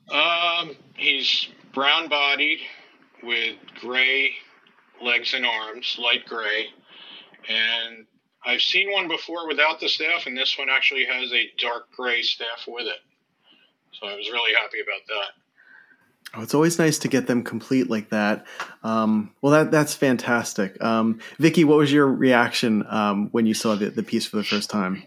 Um, he's brown bodied with gray legs and arms, light gray. And I've seen one before without the staff, and this one actually has a dark gray staff with it. So I was really happy about that. Oh, it's always nice to get them complete like that. Um, well, that that's fantastic. Um, Vicki, what was your reaction um, when you saw the, the piece for the first time?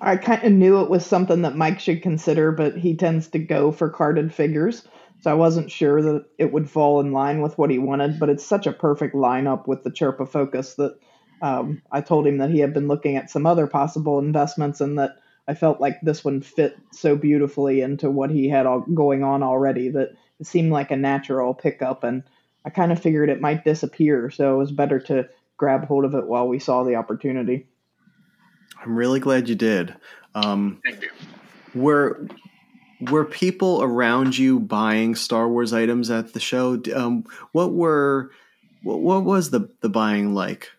I kind of knew it was something that Mike should consider, but he tends to go for carded figures. So I wasn't sure that it would fall in line with what he wanted, but it's such a perfect lineup with the Chirpa Focus that um, I told him that he had been looking at some other possible investments and that I felt like this one fit so beautifully into what he had all going on already that it seemed like a natural pickup, and I kind of figured it might disappear, so it was better to grab hold of it while we saw the opportunity. I'm really glad you did. Um, Thank you. were were people around you buying Star Wars items at the show? Um, what were what, what was the the buying like?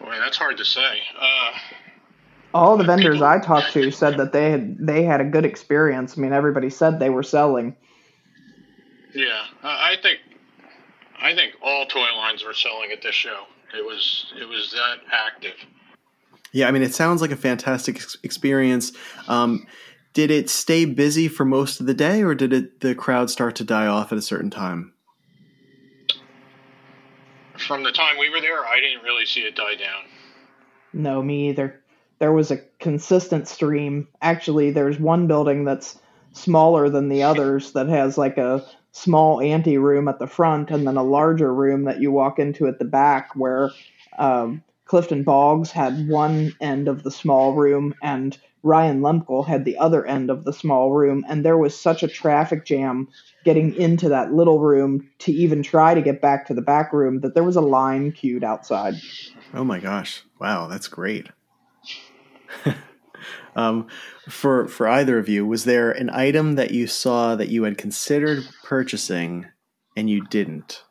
Boy, that's hard to say. Uh, All the vendors I talked to said that they had they had a good experience. I mean, everybody said they were selling. yeah, I I think I think all toy lines were selling at this show. It was it was that active. Yeah, I mean, it sounds like a fantastic ex- experience. Um, did it stay busy for most of the day, or did it the crowd start to die off at a certain time? From the time we were there, I didn't really see it die down. No, me either. There was a consistent stream. Actually, there's one building that's smaller than the others that has like a small ante room at the front and then a larger room that you walk into at the back where um, Clifton Boggs had one end of the small room and Ryan Lemkel had the other end of the small room. And there was such a traffic jam getting into that little room to even try to get back to the back room that there was a line queued outside. Oh my gosh! Wow, that's great. <laughs> um, for for either of you, was there an item that you saw that you had considered purchasing and you didn't?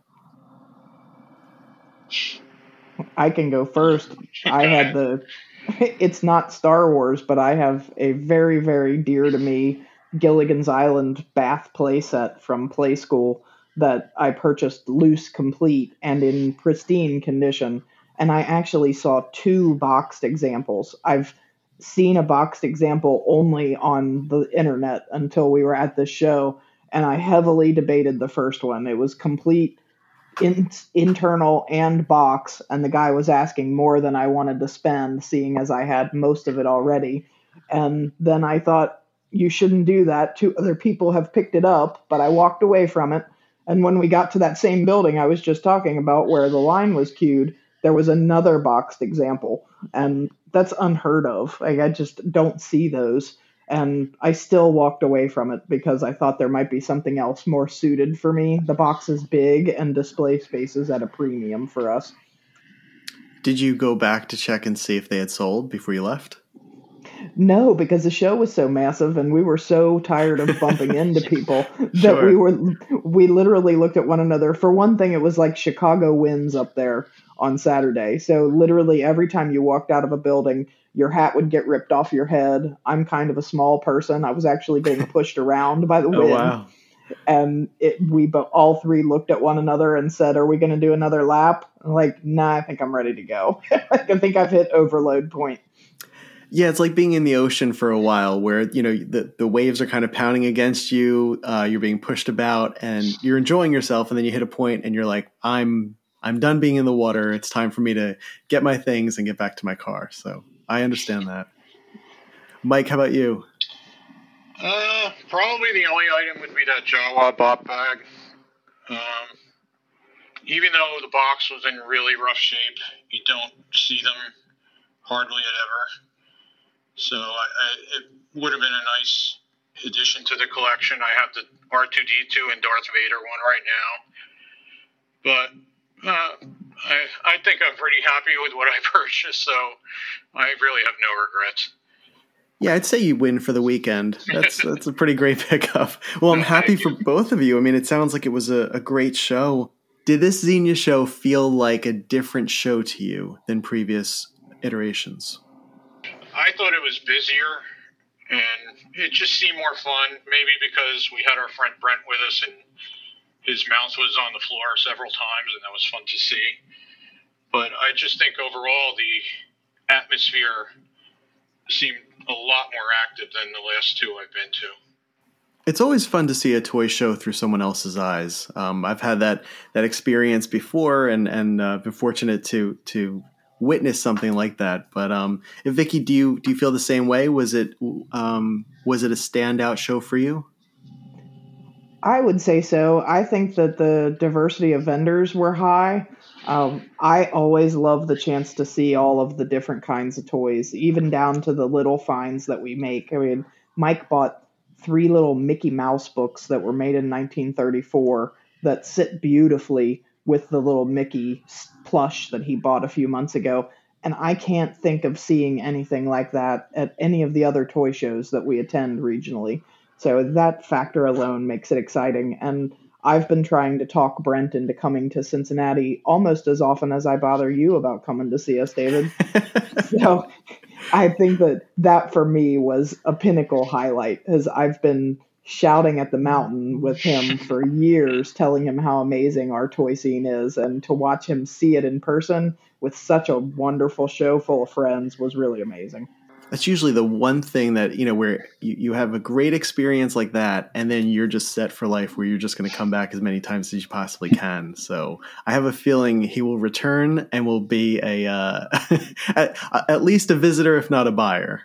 I can go first. I had the. <laughs> It's not Star Wars, but I have a very, very dear to me Gilligan's Island bath playset from Playskool that I purchased loose, complete, and in pristine condition. And I actually saw two boxed examples. I've seen a boxed example only on the internet until we were at this show, and I heavily debated the first one. It was complete in, internal and box, and the guy was asking more than I wanted to spend, seeing as I had most of it already. And then I thought, you shouldn't do that. Two other people have picked it up, but I walked away from it. And when we got to that same building I was just talking about where the line was queued, there was another boxed example. And that's unheard of. Like, I just don't see those and I still walked away from it because I thought there might be something else more suited for me. The box is big and display space is at a premium for us. Did you go back to check and see if they had sold before you left? No, because the show was so massive and we were so tired of bumping <laughs> into people that Sure. we were we literally looked at one another. For one thing, it was like Chicago winds up there on Saturday. So literally every time you walked out of a building, your hat would get ripped off your head. I'm kind of a small person. I was actually being <laughs> pushed around by the Oh wind. wow! and it, we all three looked at one another and said, "Are we going to do another lap?" I'm like, nah, I think I'm ready to go. <laughs> I think I've hit overload point. Yeah, it's like being in the ocean for a while, where you know the the waves are kind of pounding against you. Uh, you're being pushed about, and you're enjoying yourself, and then you hit a point, and you're like, "I'm I'm done being in the water. It's time for me to get my things and get back to my car." So I understand that. Mike, how about you? Uh, probably the only item would be that Jawa bop bag. Um, even though the box was in really rough shape, you don't see them hardly at ever. So I, I, it would have been a nice addition to the collection. I have the R2D2 and Darth Vader one right now, but uh, I, I think I'm pretty happy with what I <laughs> purchased. So I really have no regrets. Yeah, I'd say you win for the weekend. That's <laughs> that's a pretty great pickup. Well, I'm happy for both of you. I mean, it sounds like it was a, a great show. Did this Xenia show feel like a different show to you than previous iterations? I thought it was busier and it just seemed more fun. Maybe because we had our friend Brent with us and his mouth was on the floor several times and that was fun to see. But I just think overall the atmosphere seemed a lot more active than the last two I've been to. It's always fun to see a toy show through someone else's eyes. Um, I've had that that experience before, and and uh, been fortunate to to witness something like that. But um, Vicki, do you do you feel the same way? Was it um, was it a standout show for you? I would say so. I think that the diversity of vendors were high. Um, I always love the chance to see all of the different kinds of toys, even down to the little finds that we make. I mean, Mike bought three little Mickey Mouse books that were made in 1934 that sit beautifully with the little Mickey plush that he bought a few months ago. And I can't think of seeing anything like that at any of the other toy shows that we attend regionally. So that factor alone makes it exciting. And I've been trying to talk Brent into coming to Cincinnati almost as often as I bother you about coming to see us, David. <laughs> so I think that that for me was a pinnacle highlight as I've been shouting at the mountain with him for years, telling him how amazing our toy scene is, and to watch him see it in person with such a wonderful show full of friends was really amazing that's usually the one thing that you know where you, you have a great experience like that and then you're just set for life where you're just going to come back as many times as you possibly can. So i have a feeling he will return and will be a uh, <laughs> at, at, least a visitor if not a buyer.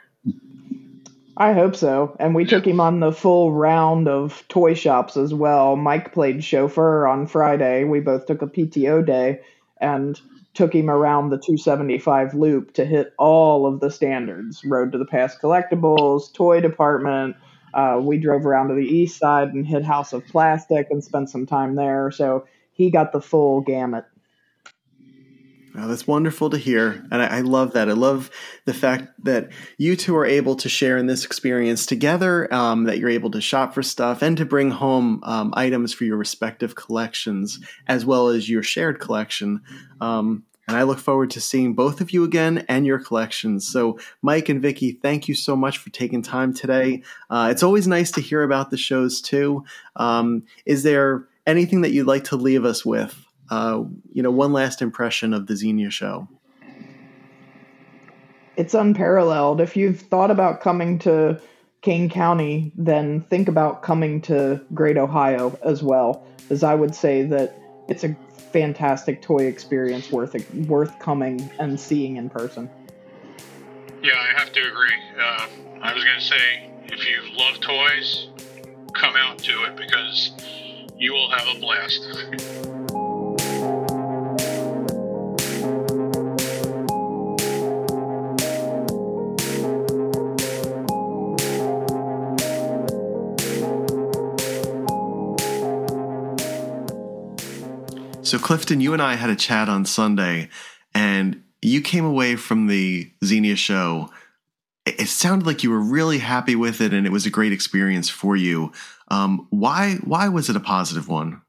I hope so. And we took him on the full round of toy shops as well. Mike played chauffeur on friday. We both took a pto day. And took him around the 275 loop to hit all of the standards road to the past collectibles toy department uh, we drove around to the east side and hit house of plastic and spent some time there so he got the full gamut Oh, that's wonderful to hear. And I, I, love that. I love the fact that you two are able to share in this experience together, um, that you're able to shop for stuff and to bring home um, items for your respective collections, as well as your shared collection. Um, and I look forward to seeing both of you again and your collections. So, Mike and Vicki, thank you so much for taking time today. Uh, it's always nice to hear about the shows too. Um, is there anything that you'd like to leave us with? uh, you know, one last impression of the Xenia show. It's unparalleled. If you've thought about coming to Kane County, then think about coming to Great Ohio as well, as I would say that it's a fantastic toy experience worth worth coming and seeing in person. Yeah, I have to agree. Uh, I was going to say, if you love toys, come out to it because you will have a blast. <laughs> Clifton, you and I had a chat on Sunday, and you came away from the Xenia show. It sounded like you were really happy with it, and it was a great experience for you. Um, why? Why was it a positive one?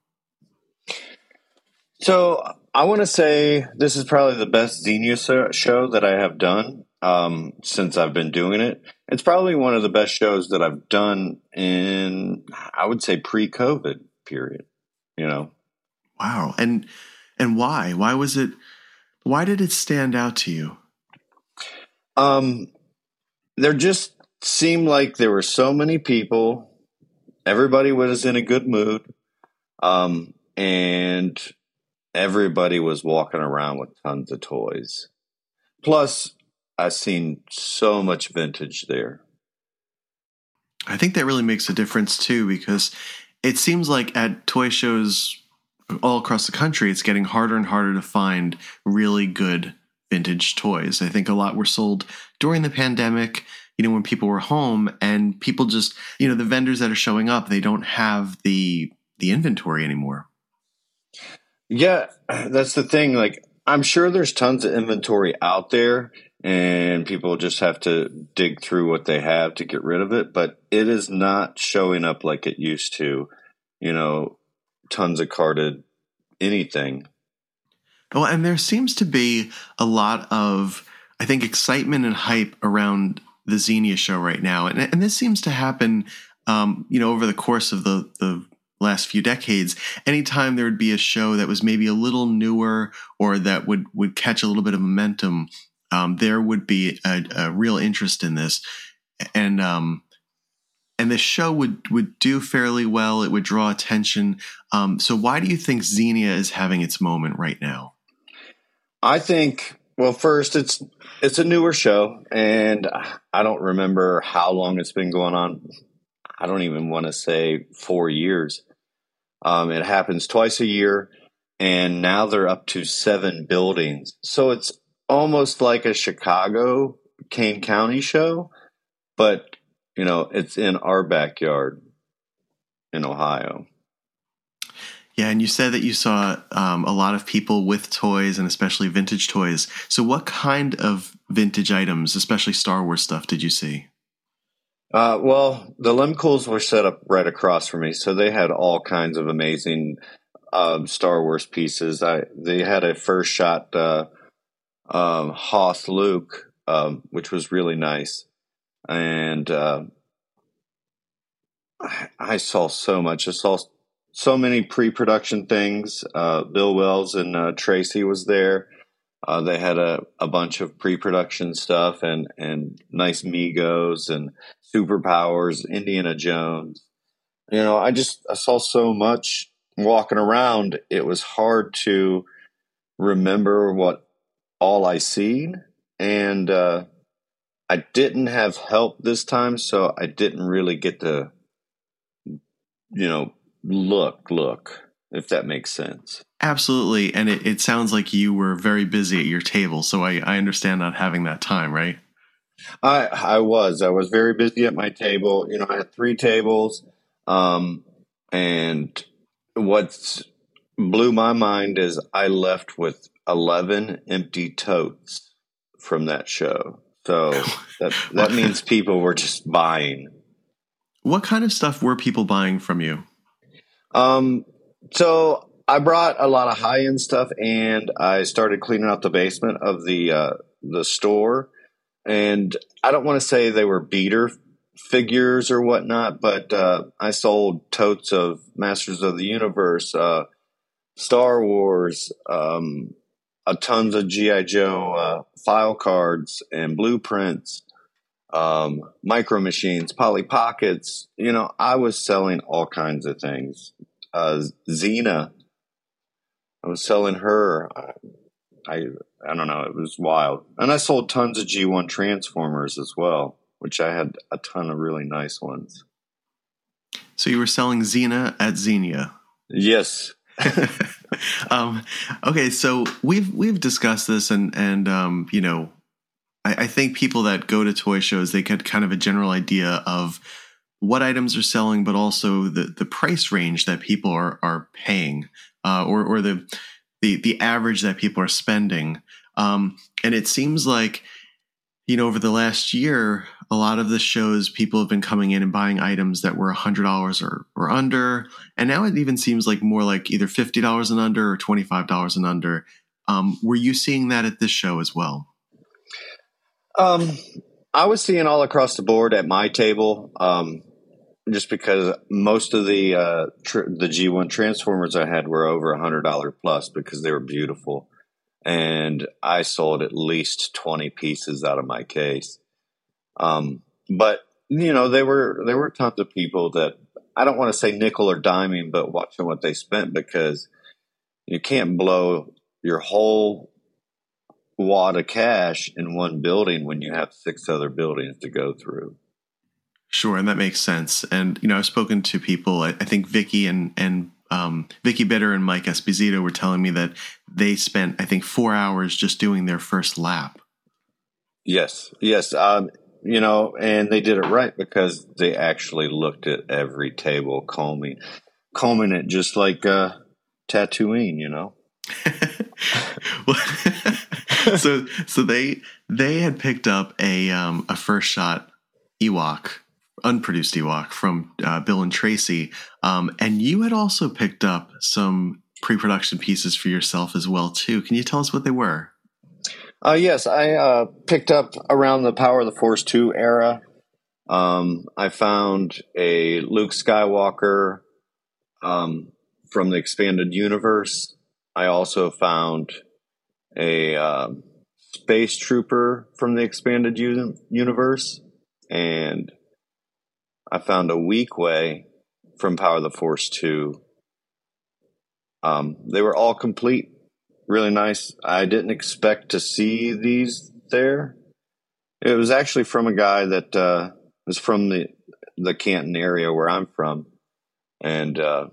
So, I want to say this is probably the best Xenia show that I have done um, since I've been doing it. It's probably one of the best shows that I've done in, I would say, pre-COVID period. You know, Wow. And and why? Why was it why did it stand out to you? Um there just seemed like there were so many people. Everybody was in a good mood. Um and everybody was walking around with tons of toys. Plus, I've seen so much vintage there. I think that really makes a difference too, because it seems like at toy shows all across the country, it's getting harder and harder to find really good vintage toys. I think a lot were sold during the pandemic, you know, when people were home and people just, you know, the vendors that are showing up, they don't have the the inventory anymore. Yeah, that's the thing. Like I'm sure there's tons of inventory out there and people just have to dig through what they have to get rid of it, but it is not showing up like it used to. You know, tons of carded anything. Well, and there seems to be a lot of, I think, excitement and hype around the Xenia show right now, and and this seems to happen, um, you know, over the course of the the last few decades. Anytime there would be a show that was maybe a little newer or that would would catch a little bit of momentum, um, there would be a, a, real interest in this, and um, and the show would would do fairly well. It would draw attention. Um, so why do you think Xenia is having its moment right now? I think well, first it's it's a newer show, and I don't remember how long it's been going on. I don't even want to say four years. Um, it happens twice a year, and now they're up to seven buildings. So it's almost like a Chicago Kane County show, but you know, it's in our backyard in Ohio. Yeah, and you said that you saw um, a lot of people with toys and especially vintage toys. So, what kind of vintage items, especially Star Wars stuff, did you see? Uh, well, the Lemcools were set up right across from me, so they had all kinds of amazing um, Star Wars pieces. I they had a first shot uh, um, Hoth Luke, um, which was really nice, and uh, I, saw so much. I saw so many pre-production things. Uh, Bill Wells and uh, Tracy was there. Uh, they had a, a bunch of pre-production stuff and and nice Megos and superpowers, Indiana Jones. You know, I just I saw so much walking around. It was hard to remember what all I seen, and uh, I didn't have help this time, so I didn't really get to, you know, look look if that makes sense. Absolutely. And it, it sounds like you were very busy at your table. So I, I understand not having that time, right? I I was. I was very busy at my table. You know, I had three tables. Um, and what blew my mind is I left with 11 empty totes from that show. So <laughs> that, that means people were just buying. What kind of stuff were people buying from you? Um, so I brought a lot of high end stuff, and I started cleaning out the basement of the uh, the store. And I don't want to say they were beater figures or whatnot, but uh, I sold totes of Masters of the Universe, uh, Star Wars, um, a tons of GI Joe uh, file cards and blueprints, um, micro machines, Polly Pockets. You know, I was selling all kinds of things. Uh, Xena I was selling her. I I don't know. It was wild, and I sold tons of G1 Transformers as well, which I had a ton of really nice ones. So you were selling Xena at Xenia. Yes. <laughs> <laughs> um, okay, so we've we've discussed this, and and um, you know, I, I think people that go to toy shows they get kind of a general idea of what items are selling, but also the the price range that people are are paying uh, or or the the the average that people are spending. Um, and it seems like you know over the last year, a lot of the shows people have been coming in and buying items that were hundred dollars or or under, and now it even seems like more like either fifty dollars and under or twenty five dollars and under. Um, were you seeing that at this show as well? Um, I was seeing all across the board at my table. Um, just because most of the uh, tr- the G1 Transformers I had were over a hundred dollar plus because they were beautiful, and I sold at least twenty pieces out of my case. Um, but you know, they were there were tons of people that I don't want to say nickel or diming, but watching what they spent because you can't blow your whole wad of cash in one building when you have six other buildings to go through. Sure, and that makes sense. And you know, I've spoken to people. I, I think Vicki and and um, Vicki Bitter and Mike Esposito were telling me that they spent, I think, four hours just doing their first lap. Yes, yes. Um, you know, and they did it right because they actually looked at every table, combing, combing it just like uh, Tatooine. You know. <laughs> so, so they they had picked up a um, a first shot Ewok unproduced Ewok from uh, Bill and Tracy. Um, and you had also picked up some pre-production pieces for yourself as well too. Can you tell us what they were? Uh, yes, I uh, picked up around the Power of the Force two era. Um, I found a Luke Skywalker um, from the expanded universe. I also found a um, space trooper from the expanded un- universe, and I found a Weequay from Power of the Force 2. Um, they were all complete, really nice. I didn't expect to see these there. It was actually from a guy that uh, was from the the Canton area where I'm from, and uh,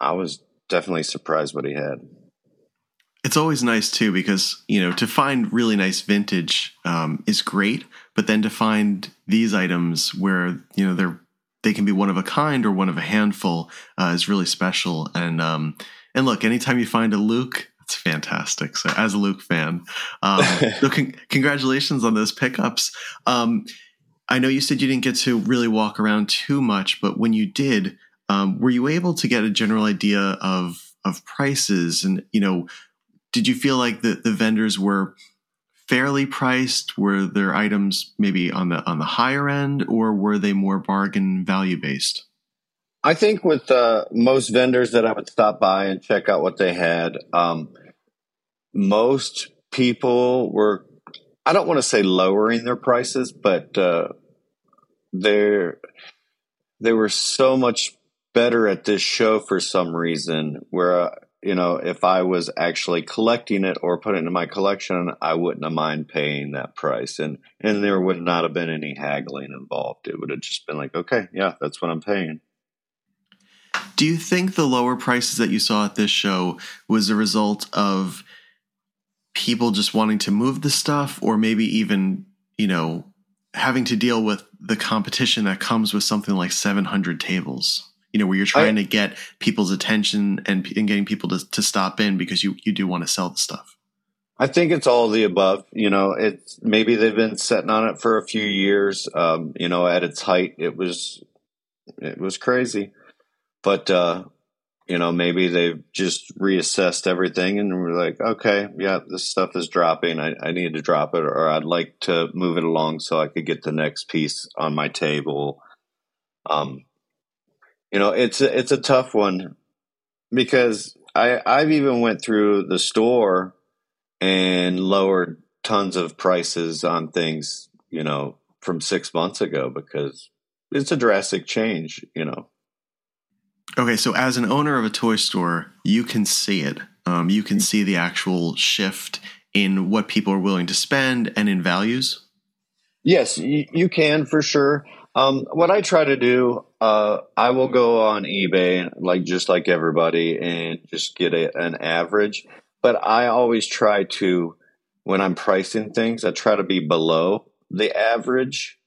I was definitely surprised what he had. It's always nice too because you know to find really nice vintage um, is great, but then to find these items where you know they're they can be one of a kind or one of a handful uh, is really special. And um, and look, anytime you find a Luke, it's fantastic. So as a Luke fan, um, <laughs> so con- congratulations on those pickups. Um, I know you said you didn't get to really walk around too much, but when you did, um, were you able to get a general idea of of prices and you know did you feel like the, the vendors were fairly priced? Were their items maybe on the on the higher end, or were they more bargain value based? I think with uh, most vendors that I would stop by and check out what they had, um, most people were. I don't want to say lowering their prices, but uh, they were so much better at this show for some reason. Where uh, you know, if I was actually collecting it or putting it in my collection, I wouldn't have mind paying that price. And and there would not have been any haggling involved. It would have just been like, okay, yeah, that's what I'm paying. Do you think the lower prices that you saw at this show was a result of people just wanting to move the stuff or maybe even, you know, having to deal with the competition that comes with something like 700 tables? You know, where you're trying I, to get people's attention and, and getting people to, to stop in because you, you do want to sell the stuff. I think it's all the above. You know, it's maybe they've been sitting on it for a few years. Um, you know, at its height, it was it was crazy, but uh, you know, maybe they've just reassessed everything and we're like, okay, yeah, this stuff is dropping. I, I need to drop it, or I'd like to move it along so I could get the next piece on my table. Um, you know, it's a, it's a tough one because I I've even went through the store and lowered tons of prices on things, you know, from 6 months ago because it's a drastic change, you know. Okay, so as an owner of a toy store, you can see it. Um, you can see the actual shift in what people are willing to spend and in values. Yes, you, you can for sure. Um, what I try to do, uh, I will go on eBay, like just like everybody, and just get a, an average. But I always try to, when I'm pricing things, I try to be below the average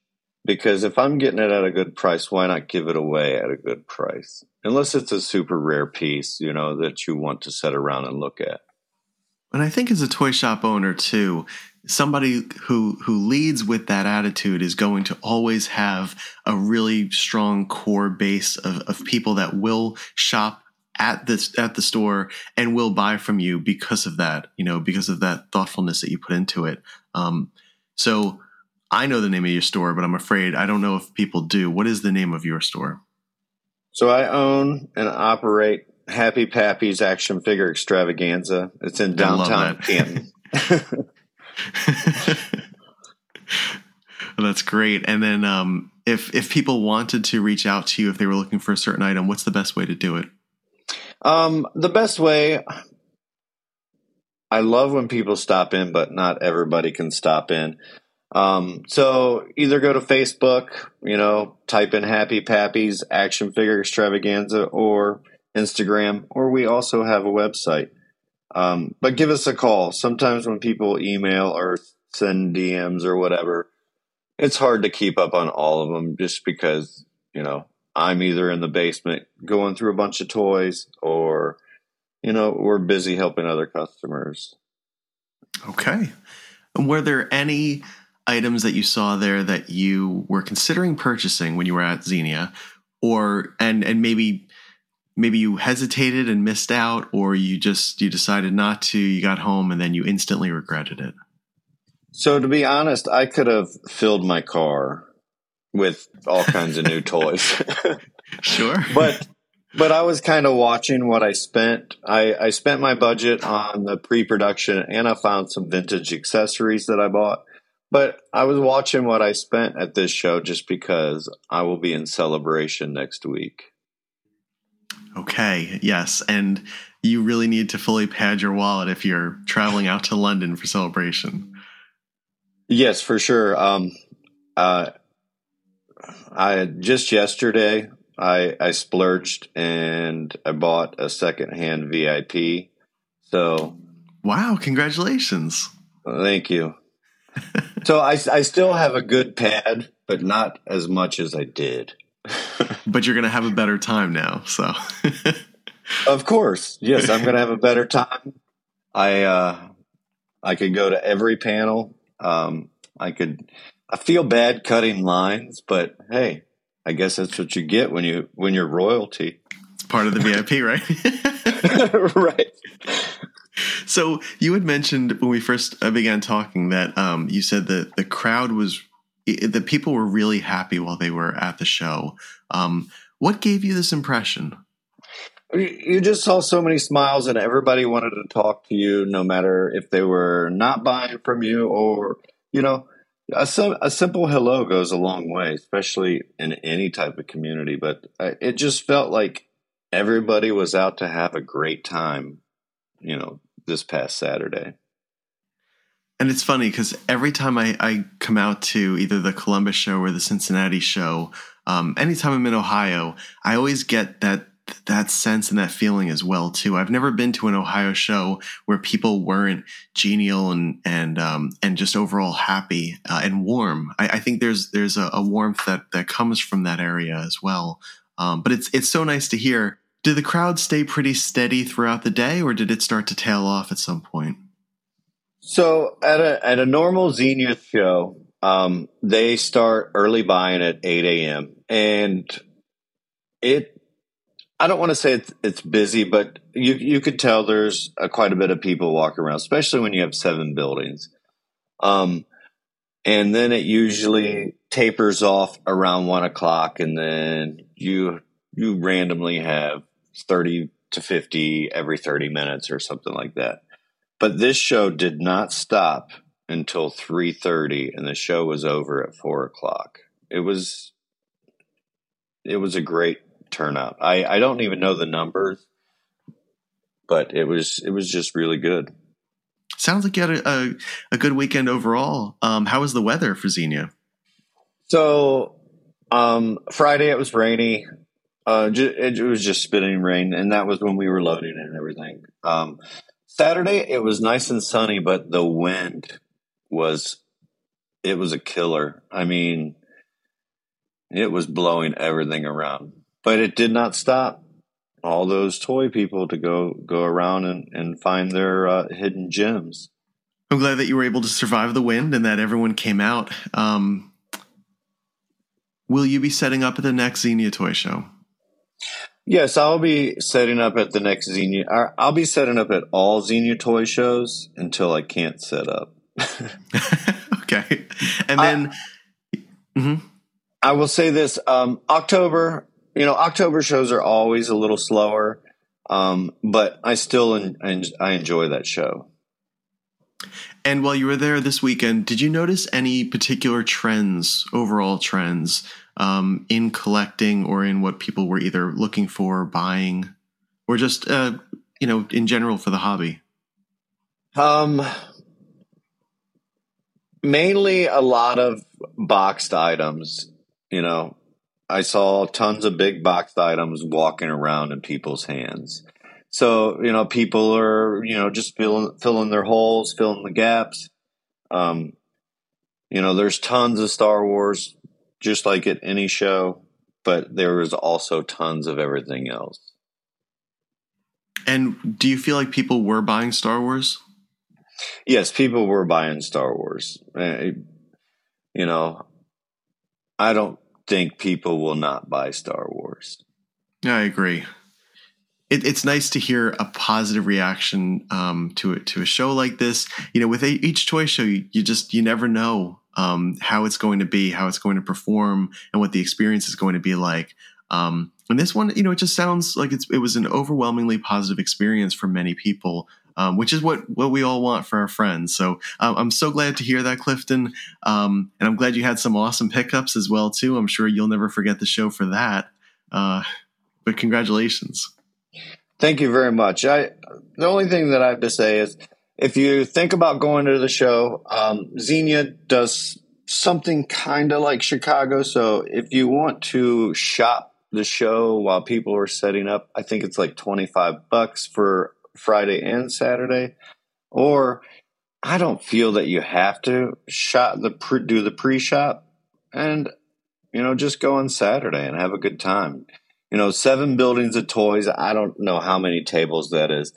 because if I'm getting it at a good price, why not give it away at a good price? Unless it's a super rare piece, you know, that you want to sit around and look at. And I think as a toy shop owner too, somebody who who leads with that attitude is going to always have a really strong core base of, of people that will shop at this at the store and will buy from you because of that you know because of that thoughtfulness that you put into it. Um, so i know the name of your store but i'm afraid i don't know if people do. What is the name of your store? So i own and operate happy pappy's action figure extravaganza. It's in downtown canton <laughs> <laughs> <laughs> That's great. And then, um, if if people wanted to reach out to you if they were looking for a certain item, what's the best way to do it? Um, the best way. I love when people stop in, but not everybody can stop in. Um, so either go to Facebook, you know, type in Happy Pappy's Action Figure Extravaganza, or Instagram, or we also have a website. Um, but give us a call. Sometimes when people email or send DMs or whatever, it's hard to keep up on all of them just because, you know, I'm either in the basement going through a bunch of toys or, you know, we're busy helping other customers. Okay. And were there any items that you saw there that you were considering purchasing when you were at Xenia or and and maybe maybe you hesitated and missed out or you just you decided not to you got home and then you instantly regretted it? So to be honest i could have filled my car with all kinds of new <laughs> toys. <laughs> Sure. But but i was kind of watching what i spent. I i spent my budget on the pre-production and i found some vintage accessories that i bought. But i was watching what i spent at this show just because i will be in celebration next week Okay, yes. And you really need to fully pad your wallet if you're traveling out to London for celebration. Yes, for sure. Um, uh, I just yesterday I I splurged and I bought a secondhand VIP. So Wow, congratulations. thank you. so I I still have a good pad, but not as much as I did. <laughs> But you're going to have a better time now. So, <laughs> Of course, yes, I'm going to have a better time. I uh, I could go to every panel. Um, I could. I feel bad cutting lines, but hey, I guess that's what you get when you when you're royalty. it's part of the VIP, <laughs> right? right. So you had mentioned when we first uh, began talking that um, you said that the crowd was that people were really happy while they were at the show. Um, what gave you this impression? You just saw so many smiles, and everybody wanted to talk to you, no matter if they were not buying from you or you know. A, a simple hello goes a long way, especially in any type of community. But uh, it just felt like everybody was out to have a great time, you know, this past Saturday. And it's funny because every time I, I come out to either the Columbus show or the Cincinnati show, um, anytime I'm in Ohio, I always get that that sense and that feeling as well too. I've never been to an Ohio show where people weren't genial and and um, and just overall happy uh, and warm. I, I think there's there's a, a warmth that that comes from that area as well. Um, but it's it's so nice to hear. Did the crowd stay pretty steady throughout the day, or did it start to tail off at some point? So at a at a normal Xenia show, um, they start early buying at eight a.m. and it. I don't want to say it's, it's busy, but you you could tell there's a, quite a bit of people walking around, especially when you have seven buildings. Um, and then it usually tapers off around one o'clock, and then you you randomly have thirty to fifty every thirty minutes or something like that. But this show did not stop until three thirty, and the show was over at four o'clock. It was it was a great turnout. I, I don't even know the numbers, but it was it was just really good. Sounds like you had a, a, a good weekend overall. Um, how was the weather for Xenia? So um, Friday it was rainy. Uh, ju- it, it was just spitting rain, and that was when we were loading and everything. Um, Saturday it was nice and sunny, but the wind was it was a killer. I mean, it was blowing everything around, but it did not stop all those toy people to go go around and, and find their uh, hidden gems. I'm glad that you were able to survive the wind and that everyone came out. Um, will you be setting up at the next Xenia toy show? Yes, I'll be setting up at the next Xenia. I'll be setting up at all Xenia toy shows until I can't set up. <laughs> okay. And then, Mhm. I will say this: um, October, you know, October shows are always a little slower, um, but I still en- en- I enjoy that show. and while you were there this weekend, did you notice any particular trends, overall trends, um, in collecting or in what people were either looking for, buying, or just, uh, you know, in general for the hobby? Um, mainly a lot of boxed items. You know, I saw tons of big boxed items walking around in people's hands. So you know, people are you know just filling filling their holes, filling the gaps. Um, you know, there's tons of Star Wars, just like at any show, but there was also tons of everything else. And do you feel like people were buying Star Wars? Yes, people were buying Star Wars. Uh, You know, I don't think people will not buy Star Wars. Yeah, I agree. It, it's nice to hear a positive reaction um, to it to a show like this. You know, with a, each toy show, you, you just you never know um, how it's going to be, how it's going to perform, and what the experience is going to be like. Um, and this one, you know, it just sounds like it was an overwhelmingly positive experience for many people, um, which is what what we all want for our friends. So um, I'm so glad to hear that, Clifton, um, and I'm glad you had some awesome pickups as well too. I'm sure you'll never forget the show for that. Uh, but congratulations. Thank you very much. I the only thing that I have to say is if you think about going to the show, um, Xenia does something kind of like Chicago. So if you want to shop the show while people are setting up. I think it's like 25 bucks for Friday and Saturday. Or I don't feel that you have to shop the pre, do the pre-shop and you know just go on Saturday and have a good time. You know, seven buildings of toys. I don't know how many tables that is,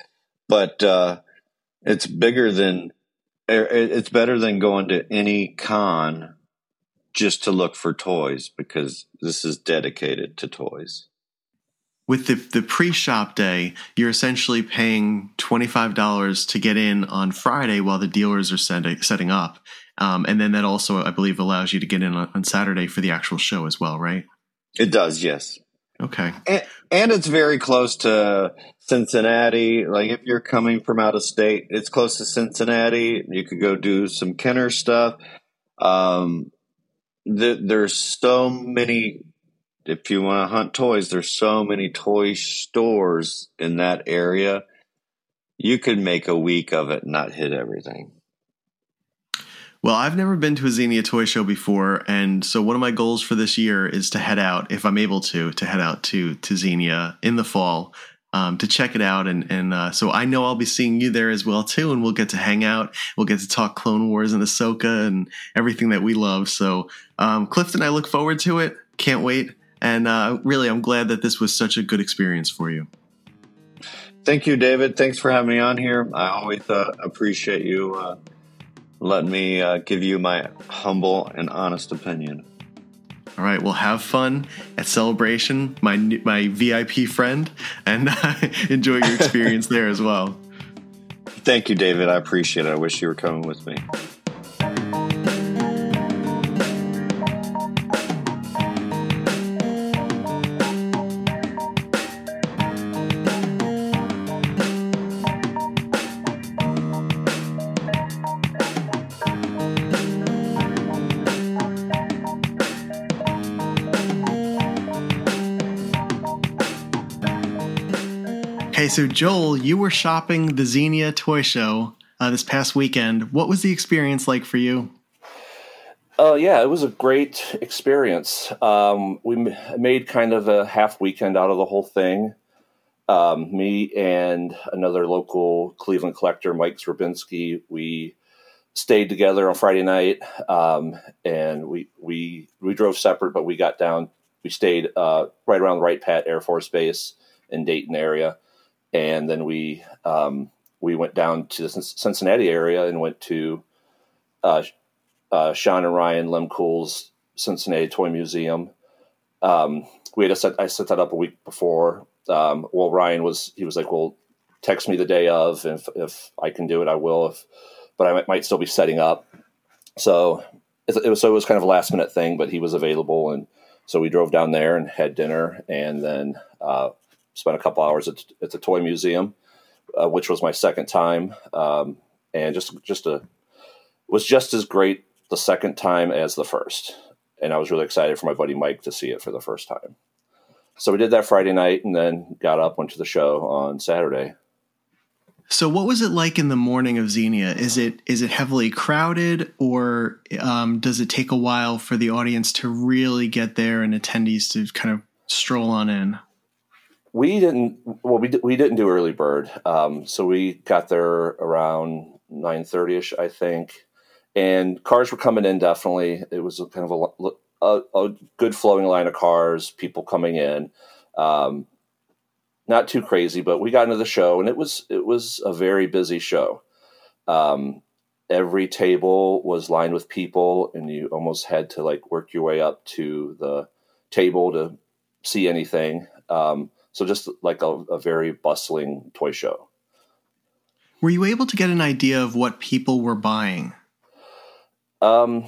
but uh, it's bigger than it's better than going to any con just to look for toys because this is dedicated to toys. With the, the pre shop day, you're essentially paying $25 to get in on Friday while the dealers are set, setting up. Um, and then that also, I believe, allows you to get in on, on Saturday for the actual show as well, right? It does, yes. Okay. And, and, it's very close to Cincinnati. Like if you're coming from out of state, it's close to Cincinnati. You could go do some Kenner stuff. Um, the, there's so many. If you want to hunt toys, there's so many toy stores in that area. You could make a week of it and not hit everything. Well, I've never been to a Xenia toy show before, and so one of my goals for this year is to head out, if I'm able to, to head out to to Xenia in the fall um, to check it out. And and uh, so I know I'll be seeing you there as well too, and we'll get to hang out. We'll get to talk Clone Wars and Ahsoka and everything that we love. So um, Clifton, I look forward to it. Can't wait. And uh, really, I'm glad that this was such a good experience for you. Thank you, David. Thanks for having me on here. I always uh, appreciate you uh, let me uh, give you my humble and honest opinion. All right, well, have fun at Celebration, my my VIP friend, and <laughs> enjoy your experience <laughs> there as well. Thank you, David. I appreciate it. I wish you were coming with me. So Joel, you were shopping the Xenia toy show uh, this past weekend. What was the experience like for you? Uh, yeah, it was a great experience. Um, we m- made kind of a half weekend out of the whole thing. Um, me and another local Cleveland collector, Mike Zrabinski, we stayed together on Friday night, um, and we we we drove separate, but we got down. We stayed uh, right around Wright Pat Air Force Base in Dayton area, and then we um, we went down to the Cincinnati area and went to uh, uh, Sean and Ryan Lemcool's Cincinnati Toy Museum. Um, we had set, I set that up a week before. Um, well, Ryan was he was like, "Well, text me the day of, if if I can do it, I will." If but I might, might still be setting up. So it, it, was so it was kind of a last minute thing, but he was available, and so we drove down there and had dinner, and then uh, spent a couple hours at, at the toy museum, uh, which was my second time, um, and just just a was just as great the second time as the first. And I was really excited for my buddy Mike to see it for the first time. So we did that Friday night, and then got up, went to the show on Saturday. So, what was it like in the morning of Xenia? Is it is it heavily crowded, or um, does it take a while for the audience to really get there and attendees to kind of stroll on in? We didn't. Well, we we didn't do early bird, um, so we got there around nine thirty ish, I think. And cars were coming in. Definitely, it was kind of a, a, a good flowing line of cars, people coming in. Um, not too crazy, but we got into the show, and it was it was a very busy show. Um, every table was lined with people, and you almost had to like work your way up to the table to see anything. Um, so just like a, a very bustling toy show. Were you able to get an idea of what people were buying? Um,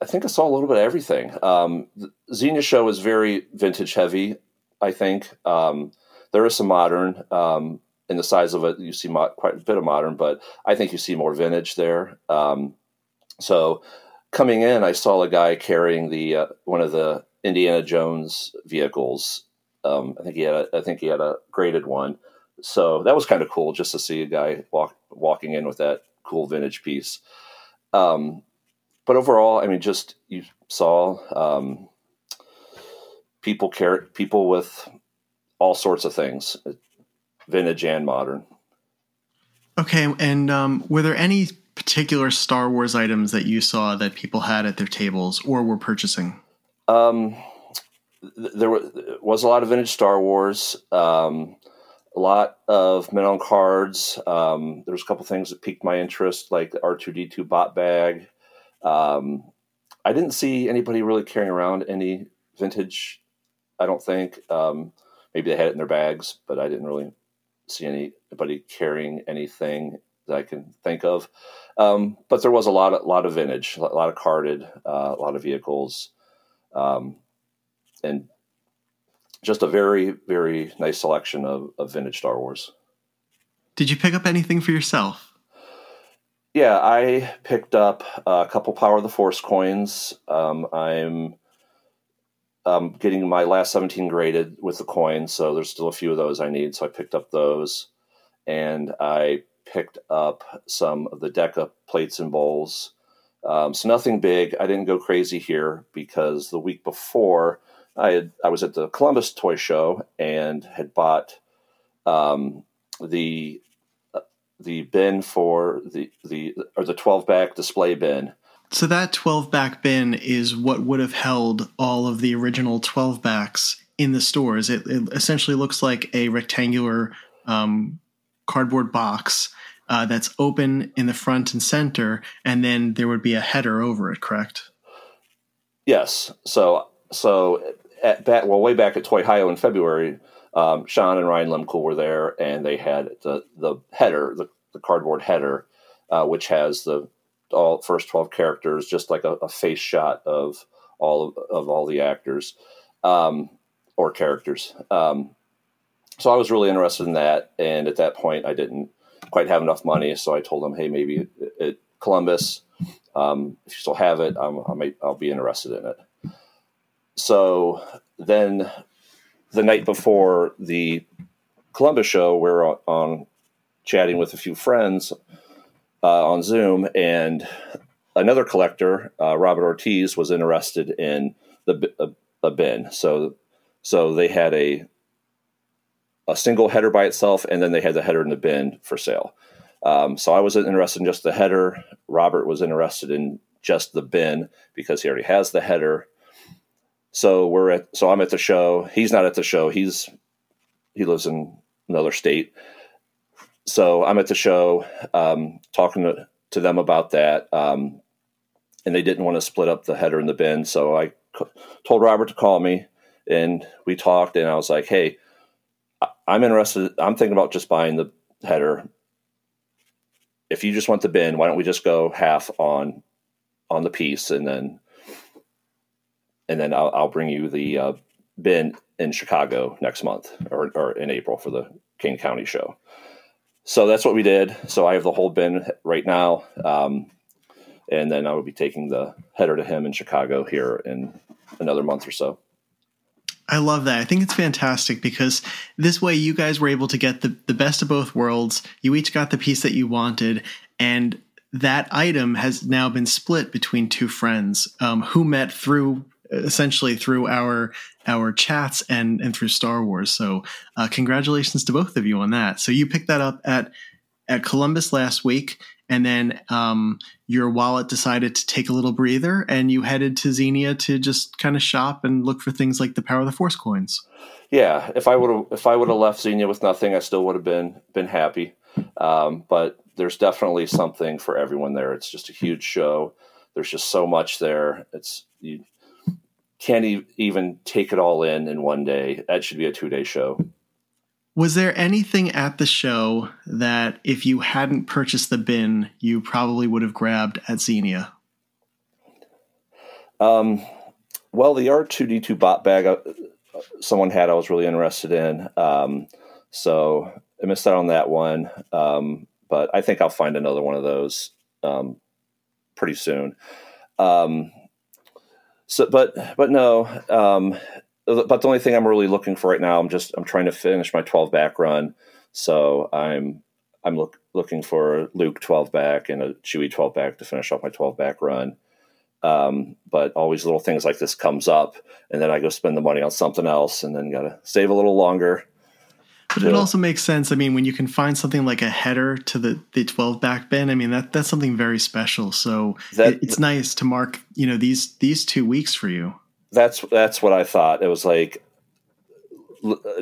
I think I saw a little bit of everything. Um, the Xenia show is very vintage heavy. I think um, there is some modern um, in the size of it. You see mo- quite a bit of modern, but I think you see more vintage there. Um, so coming in, I saw a guy carrying the uh, one of the Indiana Jones vehicles um, I think he had a, I think he had a graded one. So that was kind of cool just to see a guy walk, walking in with that cool vintage piece. Um, but overall, I mean, just you saw um, people care people with all sorts of things, vintage and modern. Okay, and um, were there any particular Star Wars items that you saw that people had at their tables or were purchasing? Um, there was a lot of vintage Star Wars, um, a lot of men on cards. Um, there was a couple things that piqued my interest, like the R2D2 bop bag. Um, I didn't see anybody really carrying around any vintage. I don't think. Um, maybe they had it in their bags, but I didn't really see anybody carrying anything that I can think of. Um, but there was a lot, of, lot of vintage, a lot of carded, uh, a lot of vehicles, um, and just a very, very nice selection of, of vintage Star Wars. Did you pick up anything for yourself? Yeah, I picked up a couple Power of the Force coins. Um, I'm um, getting my last 17 graded with the coins, so there's still a few of those I need. So I picked up those, and I picked up some of the Deka plates and bowls. Um, so nothing big. I didn't go crazy here because the week before I had I was at the Columbus Toy Show and had bought um, the uh, the bin for the the or the 12 back display bin. So that 12 back bin is what would have held all of the original 12 backs in the stores. It, it essentially looks like a rectangular um, cardboard box uh, that's open in the front and center, and then there would be a header over it. Correct? Yes. So so at back well way back at Toy Hio in February, um, Sean and Ryan Lemcool were there, and they had the the header, the, the cardboard header, uh, which has the all first twelve characters, just like a, a face shot of all of, of all the actors um, or characters. Um, so I was really interested in that, and at that point, I didn't quite have enough money, so I told them, hey, maybe at Columbus, um, if you still have it, I'm, I might, I'll be interested in it. So then, the night before the Columbus show, we're on, on chatting with a few friends uh, on Zoom, and another collector, uh, Robert Ortiz, was interested in the a, a bin. So, so they had a a single header by itself, and then they had the header in the bin for sale. Um, so I was interested in just the header. Robert was interested in just the bin because he already has the header. So we're at. So I'm at the show. He's not at the show. He's he lives in another state. So I'm at the show um, talking to, to, them about that, um, and they didn't want to split up the header and the bin. So I c- told Robert to call me, and we talked. And I was like, "Hey, I'm interested. I'm thinking about just buying the header. If you just want the bin, why don't we just go half on on the piece, and then and then I'll, I'll bring you the uh, bin in Chicago next month or, or in April for the Kane County show. So that's what we did. So I have the whole bin right now, um, and then I will be taking the header to him in Chicago here in another month or so. I love that. I think it's fantastic because this way you guys were able to get the, the best of both worlds. You each got the piece that you wanted, and that item has now been split between two friends um, who met through essentially through our our chats and and through Star Wars. So uh, congratulations to both of you on that. So you picked that up at at Columbus last week, and then um, your wallet decided to take a little breather, and you headed to Xenia to just kind of shop and look for things like the Power of the Force coins. Yeah, if I would have if I would have left Xenia with nothing, I still would have been been happy. Um, but there's definitely something for everyone there. It's just a huge show. There's just so much there. It's you can't e- even take it all in in one day. That should be a two day show. Was there anything at the show that if you hadn't purchased the bin, you probably would have grabbed at Xenia? Um, well, the R2D2 bop bag uh, someone had I was really interested in. Um, so I missed out on that one. Um, but I think I'll find another one of those um, pretty soon. Um, so, but but no, um, but the only thing I'm really looking for right now, I'm just I'm trying to finish my 12 back run. So I'm I'm look, looking for Luke 12 back and a Chewy 12 back to finish off my 12 back run. Um, but always little things like this comes up, and then I go spend the money on something else, and then got to save a little longer. But it also makes sense. I mean, when you can find something like a header to the, the 12 back bin, I mean that that's something very special. So That- it, it's nice to mark, you know, these these two weeks for you. That's that's what I thought. It was like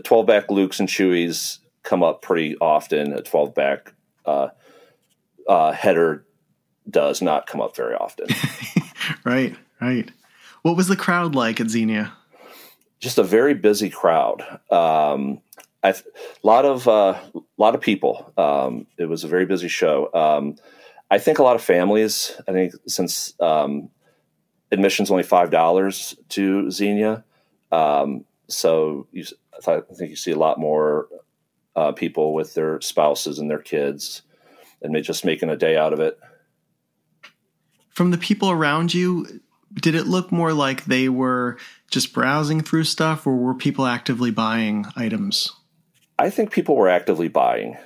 twelve back Lukes and Chewies come up pretty often. A twelve back uh, uh, header does not come up very often. <laughs> Right, right. What was the crowd like at Xenia? just a very busy crowd. Um, a lot of uh, lot of people. Um, it was a very busy show. Um, I think a lot of families. I think since um, admission's only five dollars to Xenia, um, so you, I, think you see a lot more uh, people with their spouses and their kids, and just making a day out of it. From the people around you, did it look more like they were just browsing through stuff or were people actively buying items? I think people were actively buying.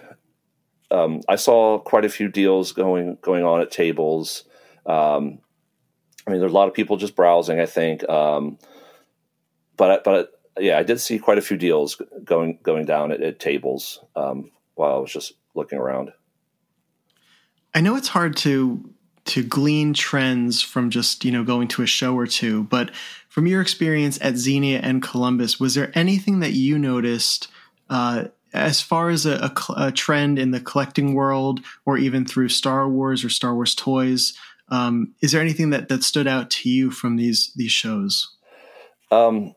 Um, I saw quite a few deals going going on at tables. Um, I mean, there's a lot of people just browsing. I think, um, but but yeah, I did see quite a few deals going going down at, at tables um, while I was just looking around. I know it's hard to to glean trends from just you know going to a show or two, but from your experience at Xenia and Columbus, was there anything that you noticed uh, as far as a, a a trend in the collecting world, or even through Star Wars or Star Wars toys? Um, is there anything that that stood out to you from these these shows? Um,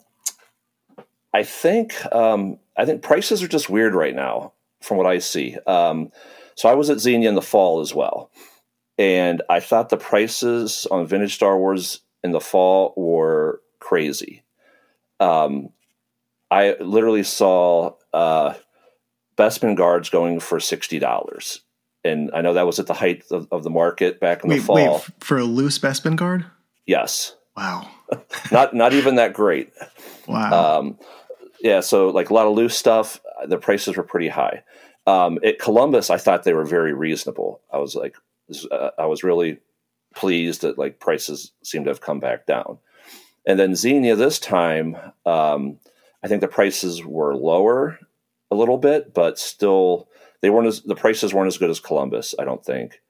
I think um, I think prices are just weird right now, from what I see. Um, so I was at Xenia in the fall as well, and I thought the prices on vintage Star Wars in the fall were crazy. Um, I literally saw uh, Bespin guards going for sixty dollars, and I know that was at the height of, of the market back in Wait, the fall. wait, for a loose Bespin guard? yes, Wow, <laughs> not not even that great. wow. Um, yeah, so like a lot of loose stuff, the prices were pretty high. Um, at Columbus, I thought they were very reasonable. I was like, uh, I was really pleased that like prices seem to have come back down. And then Xenia this time, um, I think the prices were lower a little bit, but still they weren't as the prices weren't as good as Columbus. I don't think,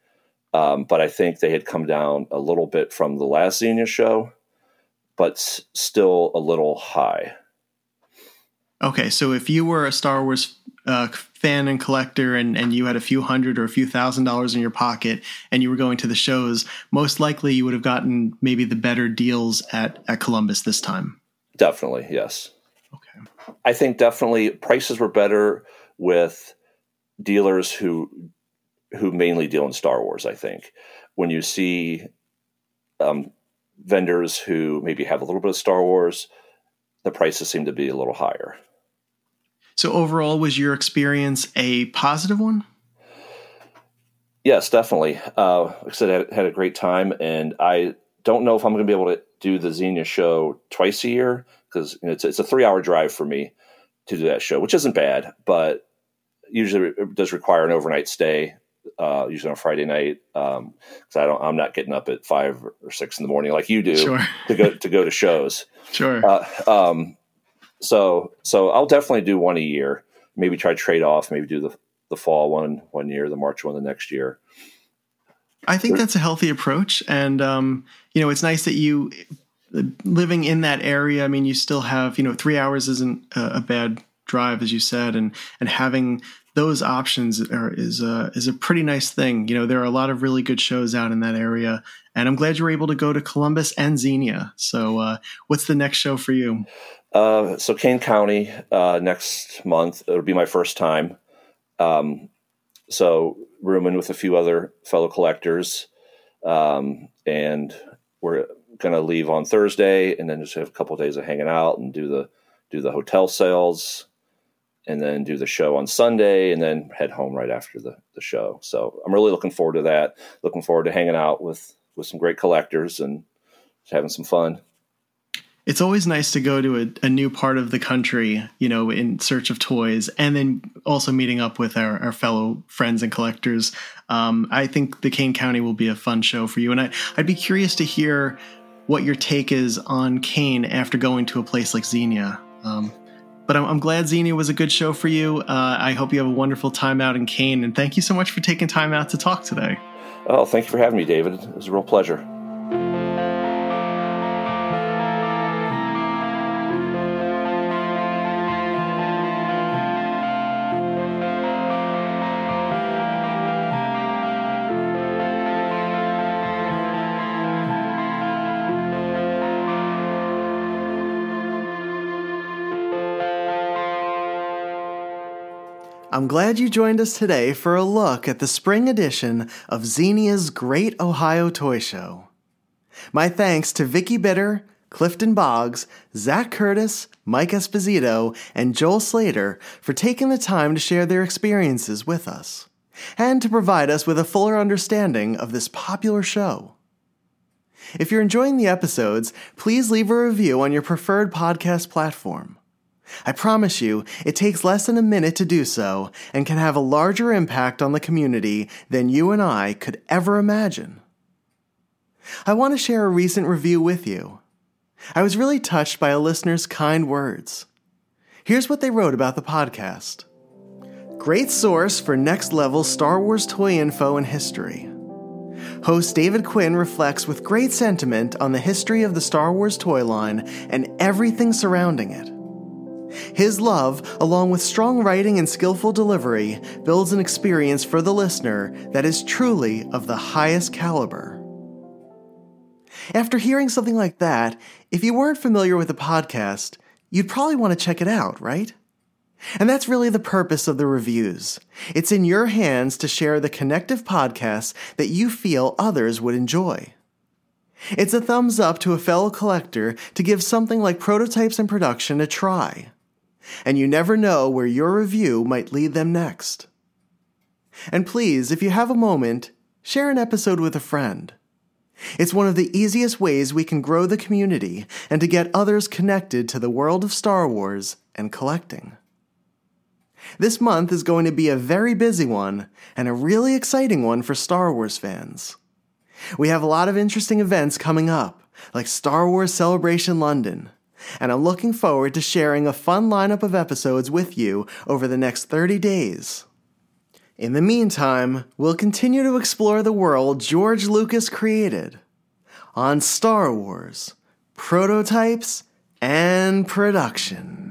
um, but I think they had come down a little bit from the last Xenia show, but s- still a little high. Okay, so if you were a Star Wars uh, fan and collector and, and you had a few hundred or a few thousand dollars in your pocket and you were going to the shows, most likely you would have gotten maybe the better deals at, at Columbus this time. Definitely, yes. I think definitely prices were better with dealers who who mainly deal in Star Wars. I think when you see um, vendors who maybe have a little bit of Star Wars, the prices seem to be a little higher. So overall, was your experience a positive one? Yes, definitely. Uh, like I said, I had, had a great time, and I don't know if I'm going to be able to do the Xenia show twice a year because you know, it's it's a three hour drive for me to do that show, which isn't bad, but usually it does require an overnight stay. Uh, usually on Friday night, because I don't, I'm not getting up at five or six in the morning like you do Sure. to go to go to shows. <laughs> Sure. Uh, um, so so I'll definitely do one a year. Maybe try to trade off. Maybe do the the fall one one year, the March one the next year. I think that's a healthy approach, and um, you know, it's nice that you living in that area. I mean, you still have you know three hours isn't a, bad drive, as you said, and and having those options are, is a is a pretty nice thing. You know, there are a lot of really good shows out in that area, and I'm glad you were able to go to Columbus and Xenia. So, uh, what's the next show for you? Uh, so Kane County uh, next month. It'll be my first time. Um, so rooming with a few other fellow collectors, um, and we're gonna leave on Thursday, and then just have a couple of days of hanging out and do the do the hotel sales, and then do the show on Sunday, and then head home right after the the show. So I'm really looking forward to that. Looking forward to hanging out with with some great collectors and having some fun. it's always nice to go to a, a, new part of the country, you know, in search of toys, and then also meeting up with our, our fellow friends and collectors. Um, I think the Kane County will be a fun show for you, and I, I'd be curious to hear what your take is on Kane after going to a place like Xenia. Um, but I'm, I'm, glad Xenia was a good show for you. Uh, I hope you have a wonderful time out in Kane, and thank you so much for taking time out to talk today. Oh, thank you for having me, David. It was a real pleasure. I'm glad you joined us today for a look at the spring edition of Xenia's Great Ohio Toy Show. My thanks to Vicki Bitter, Clifton Boggs, Zach Curtis, Mike Esposito, and Joel Slater for taking the time to share their experiences with us, and to provide us with a fuller understanding of this popular show. If you're enjoying the episodes, please leave a review on your preferred podcast platform. I promise you, it takes less than a minute to do so and can have a larger impact on the community than you and I could ever imagine. I want to share a recent review with you. I was really touched by a listener's kind words. Here's what they wrote about the podcast Great source for next level Star Wars toy info and history. Host David Quinn reflects with great sentiment on the history of the Star Wars toy line and everything surrounding it. His love, along with strong writing and skillful delivery, builds an experience for the listener that is truly of the highest caliber. After hearing something like that, if you weren't familiar with the podcast, you'd probably want to check it out, right? And that's really the purpose of the reviews. It's in your hands to share the connective podcasts that you feel others would enjoy. It's a thumbs up to a fellow collector to give something like prototypes and production a try and you never know where your review might lead them next. And please, if you have a moment, share an episode with a friend. It's one of the easiest ways we can grow the community and to get others connected to the world of Star Wars and collecting. This month is going to be a very busy one and a really exciting one for Star Wars fans. We have a lot of interesting events coming up, like Star Wars Celebration London, and I'm looking forward to sharing a fun lineup of episodes with you over the next 30 days. In the meantime, we'll continue to explore the world George Lucas created on Star Wars, prototypes, and production.